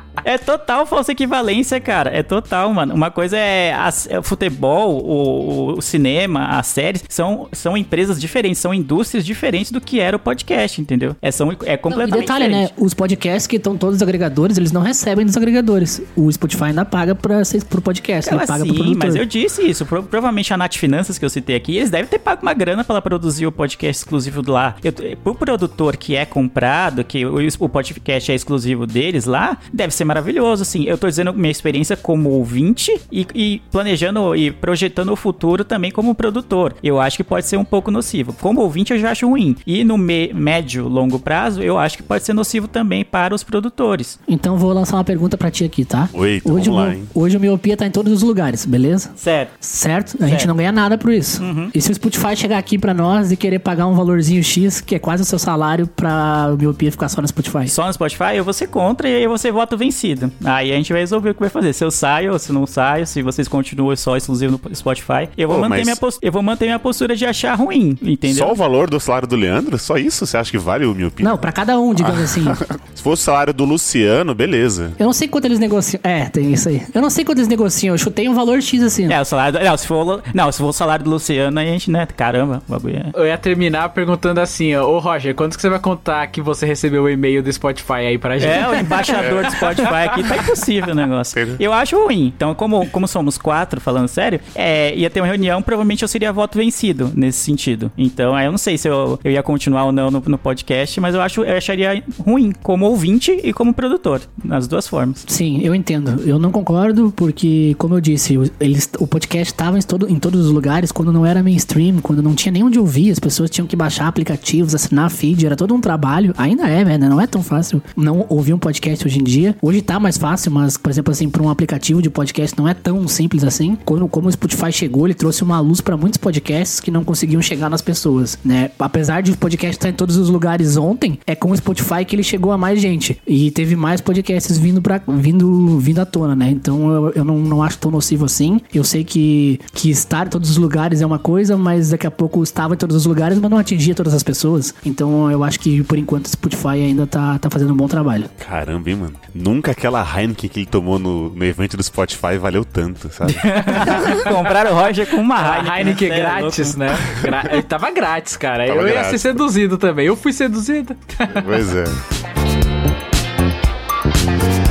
[SPEAKER 2] É total falsa equivalência, cara. É total, mano. Uma coisa é, as- é o futebol, o, o cinema, as séries, são, são empresas diferentes, são indústrias diferentes do que era o podcast, entendeu? É, são, é
[SPEAKER 3] Não, e
[SPEAKER 2] completamente
[SPEAKER 3] detalhe, né?
[SPEAKER 2] diferente.
[SPEAKER 3] Os podcasts que estão todos os agregadores, eles não recebem dos agregadores. O Spotify ainda paga pra, pro podcast,
[SPEAKER 2] Ela
[SPEAKER 3] ele paga pro
[SPEAKER 2] sim,
[SPEAKER 3] produtor.
[SPEAKER 2] mas eu disse isso. Pro- provavelmente a Nath Finanças que eu citei aqui, eles devem ter pago uma grana pra ela produzir o podcast exclusivo lá. Eu, pro produtor que é comprado, que o, o podcast é exclusivo deles lá, deve ser maravilhoso, assim. Eu tô dizendo minha experiência como ouvinte e, e planejando e projetando o futuro também como produtor. Eu acho que pode ser um pouco nocivo. Como ouvinte eu já acho ruim. E no me- médio, longo prazo, eu acho que pode ser nocivo também para os produtores.
[SPEAKER 3] Então vou lançar uma pergunta pra ti aqui, tá?
[SPEAKER 1] Oi,
[SPEAKER 3] hoje,
[SPEAKER 1] vamos
[SPEAKER 3] o
[SPEAKER 1] lá,
[SPEAKER 3] hoje o Miopia tá em todos os lugares, beleza?
[SPEAKER 2] Certo.
[SPEAKER 3] Certo? A gente não ganha nada por isso.
[SPEAKER 2] Uhum.
[SPEAKER 3] E se o Spotify chegar aqui pra nós e querer pagar um valorzinho X, que é quase o seu salário pra o Miopia ficar só no Spotify?
[SPEAKER 2] só no Spotify, eu vou ser contra e aí você vota vencido. Aí a gente vai resolver o que vai fazer. Se eu saio ou se não saio, se vocês continuam só exclusivo no Spotify, eu vou,
[SPEAKER 1] Pô,
[SPEAKER 2] manter,
[SPEAKER 1] mas-
[SPEAKER 2] minha pos- eu vou manter minha postura de achar ruim, entendeu?
[SPEAKER 1] Só o valor do salário do Leandro? Só isso? Você acha que vale o miopia?
[SPEAKER 3] Não, pra cada um, digamos
[SPEAKER 2] Ah.
[SPEAKER 3] assim.
[SPEAKER 1] Se fosse o salário do Luciano, beleza.
[SPEAKER 3] Eu não sei quanto eles negociam. É, tem isso aí. Eu não sei quanto eles negociam. Eu chutei um valor X assim.
[SPEAKER 2] É, o salário. do- Não, se for, não, se for o salário do Luciano, aí a gente, né? Caramba, o bagulho é.
[SPEAKER 4] Eu ia terminar perguntando assim, ó, ô Roger, quando que você vai contar que você recebeu o e-mail do Spotify aí pra gente?
[SPEAKER 2] É, o embaixador do Spotify aqui tá impossível o negócio. Eu acho ruim. Então, como, como somos quatro, falando sério, é, ia ter uma reunião, provavelmente eu seria voto vencido nesse sentido. Então, aí eu não sei se eu, eu ia continuar ou não no, no podcast, mas eu, acho, eu acharia ruim como ouvinte e como produtor, nas duas formas.
[SPEAKER 3] Sim, eu entendo. Eu não concordo porque, como eu disse, o- eles, o podcast estava em, todo, em todos os lugares quando não era mainstream, quando não tinha nem onde ouvir, as pessoas tinham que baixar aplicativos, assinar feed, era todo um trabalho. Ainda é, né? Não é tão fácil não ouvir um podcast hoje em dia. Hoje tá mais fácil, mas, por exemplo, assim, para um aplicativo de podcast não é tão simples assim. Quando, como o Spotify chegou, ele trouxe uma luz para muitos podcasts que não conseguiam chegar nas pessoas, né? Apesar de o podcast estar em todos os lugares ontem, é com o Spotify que ele chegou a mais gente. E teve mais podcasts vindo para vindo, vindo à tona, né? Então eu, eu não, não acho tão nocivo assim. Eu sei que, que estar em todos os lugares é uma coisa, mas daqui a pouco estava em todos os lugares, mas não atingia todas as pessoas. Então eu acho que por enquanto o Spotify ainda tá, tá fazendo um bom trabalho.
[SPEAKER 1] Caramba, hein, mano. Nunca aquela Heineken que ele tomou no, no evento do Spotify valeu tanto, sabe?
[SPEAKER 2] Compraram o Roger com uma
[SPEAKER 4] A
[SPEAKER 2] Heineken.
[SPEAKER 4] Heineken
[SPEAKER 2] né?
[SPEAKER 4] Grátis, né? Gra- Ele tava grátis, cara.
[SPEAKER 1] Tava
[SPEAKER 4] eu ia
[SPEAKER 1] grátis.
[SPEAKER 4] ser seduzido também. Eu fui seduzido.
[SPEAKER 1] pois é.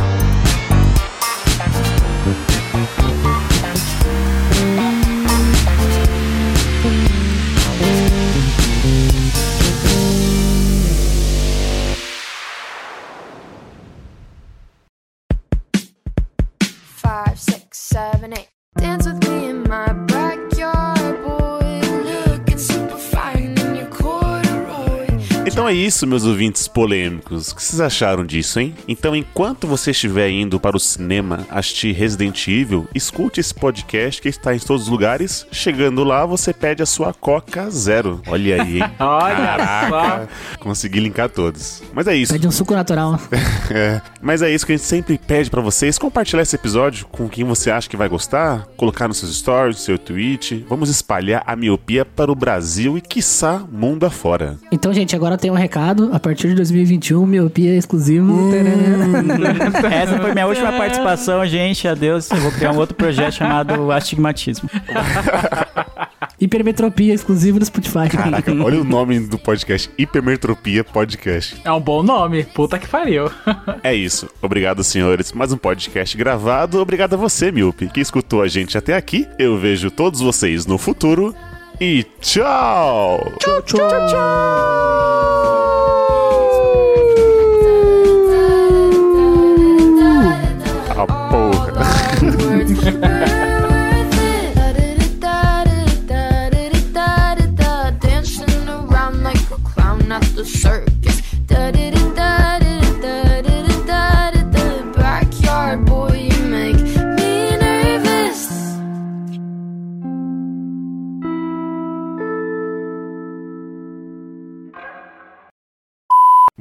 [SPEAKER 6] 7, 8. Dance
[SPEAKER 1] Então é isso, meus ouvintes polêmicos. O que vocês acharam disso, hein? Então, enquanto você estiver indo para o cinema assistir Resident Evil, escute esse podcast que está em todos os lugares. Chegando lá, você pede a sua Coca Zero. Olha aí, hein?
[SPEAKER 4] Olha
[SPEAKER 1] Caraca, consegui linkar todos. Mas é isso.
[SPEAKER 3] Pede um suco natural.
[SPEAKER 1] É, mas é isso que a gente sempre pede pra vocês: compartilhar esse episódio com quem você acha que vai gostar, colocar nos seus stories, no seu tweet. Vamos espalhar a miopia para o Brasil e, quiçá, mundo afora.
[SPEAKER 3] Então, gente, agora tem um recado. A partir de 2021, miopia exclusivo. Tarará.
[SPEAKER 2] Essa foi minha última participação, gente. Adeus. Eu vou criar um outro projeto chamado Astigmatismo.
[SPEAKER 3] Hipermetropia exclusivo no Spotify.
[SPEAKER 1] Caraca, olha o nome do podcast: Hipermetropia Podcast.
[SPEAKER 4] É um bom nome. Puta que pariu.
[SPEAKER 1] É isso. Obrigado, senhores. Mais um podcast gravado. Obrigado a você, Miope, que escutou a gente até aqui. Eu vejo todos vocês no futuro. E tchau!
[SPEAKER 3] tchau, tchau.
[SPEAKER 1] Ah,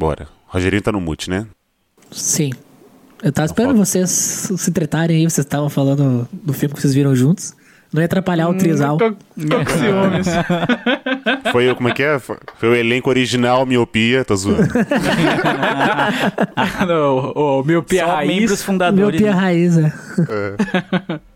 [SPEAKER 1] Bora. Rogerinho tá no mute, né?
[SPEAKER 3] Sim. Eu tava esperando vocês se tretarem aí, vocês estavam falando do filme que vocês viram juntos. Não ia atrapalhar o trisal.
[SPEAKER 4] Tô, tô com ciúmes.
[SPEAKER 1] Foi, o- como é que é? Foi, o elenco original Miopia, tô zoando.
[SPEAKER 4] o, o miopia
[SPEAKER 2] Só
[SPEAKER 4] raiz.
[SPEAKER 2] membros fundadores.
[SPEAKER 3] Miopia
[SPEAKER 2] né?
[SPEAKER 3] raiz, é.
[SPEAKER 1] É.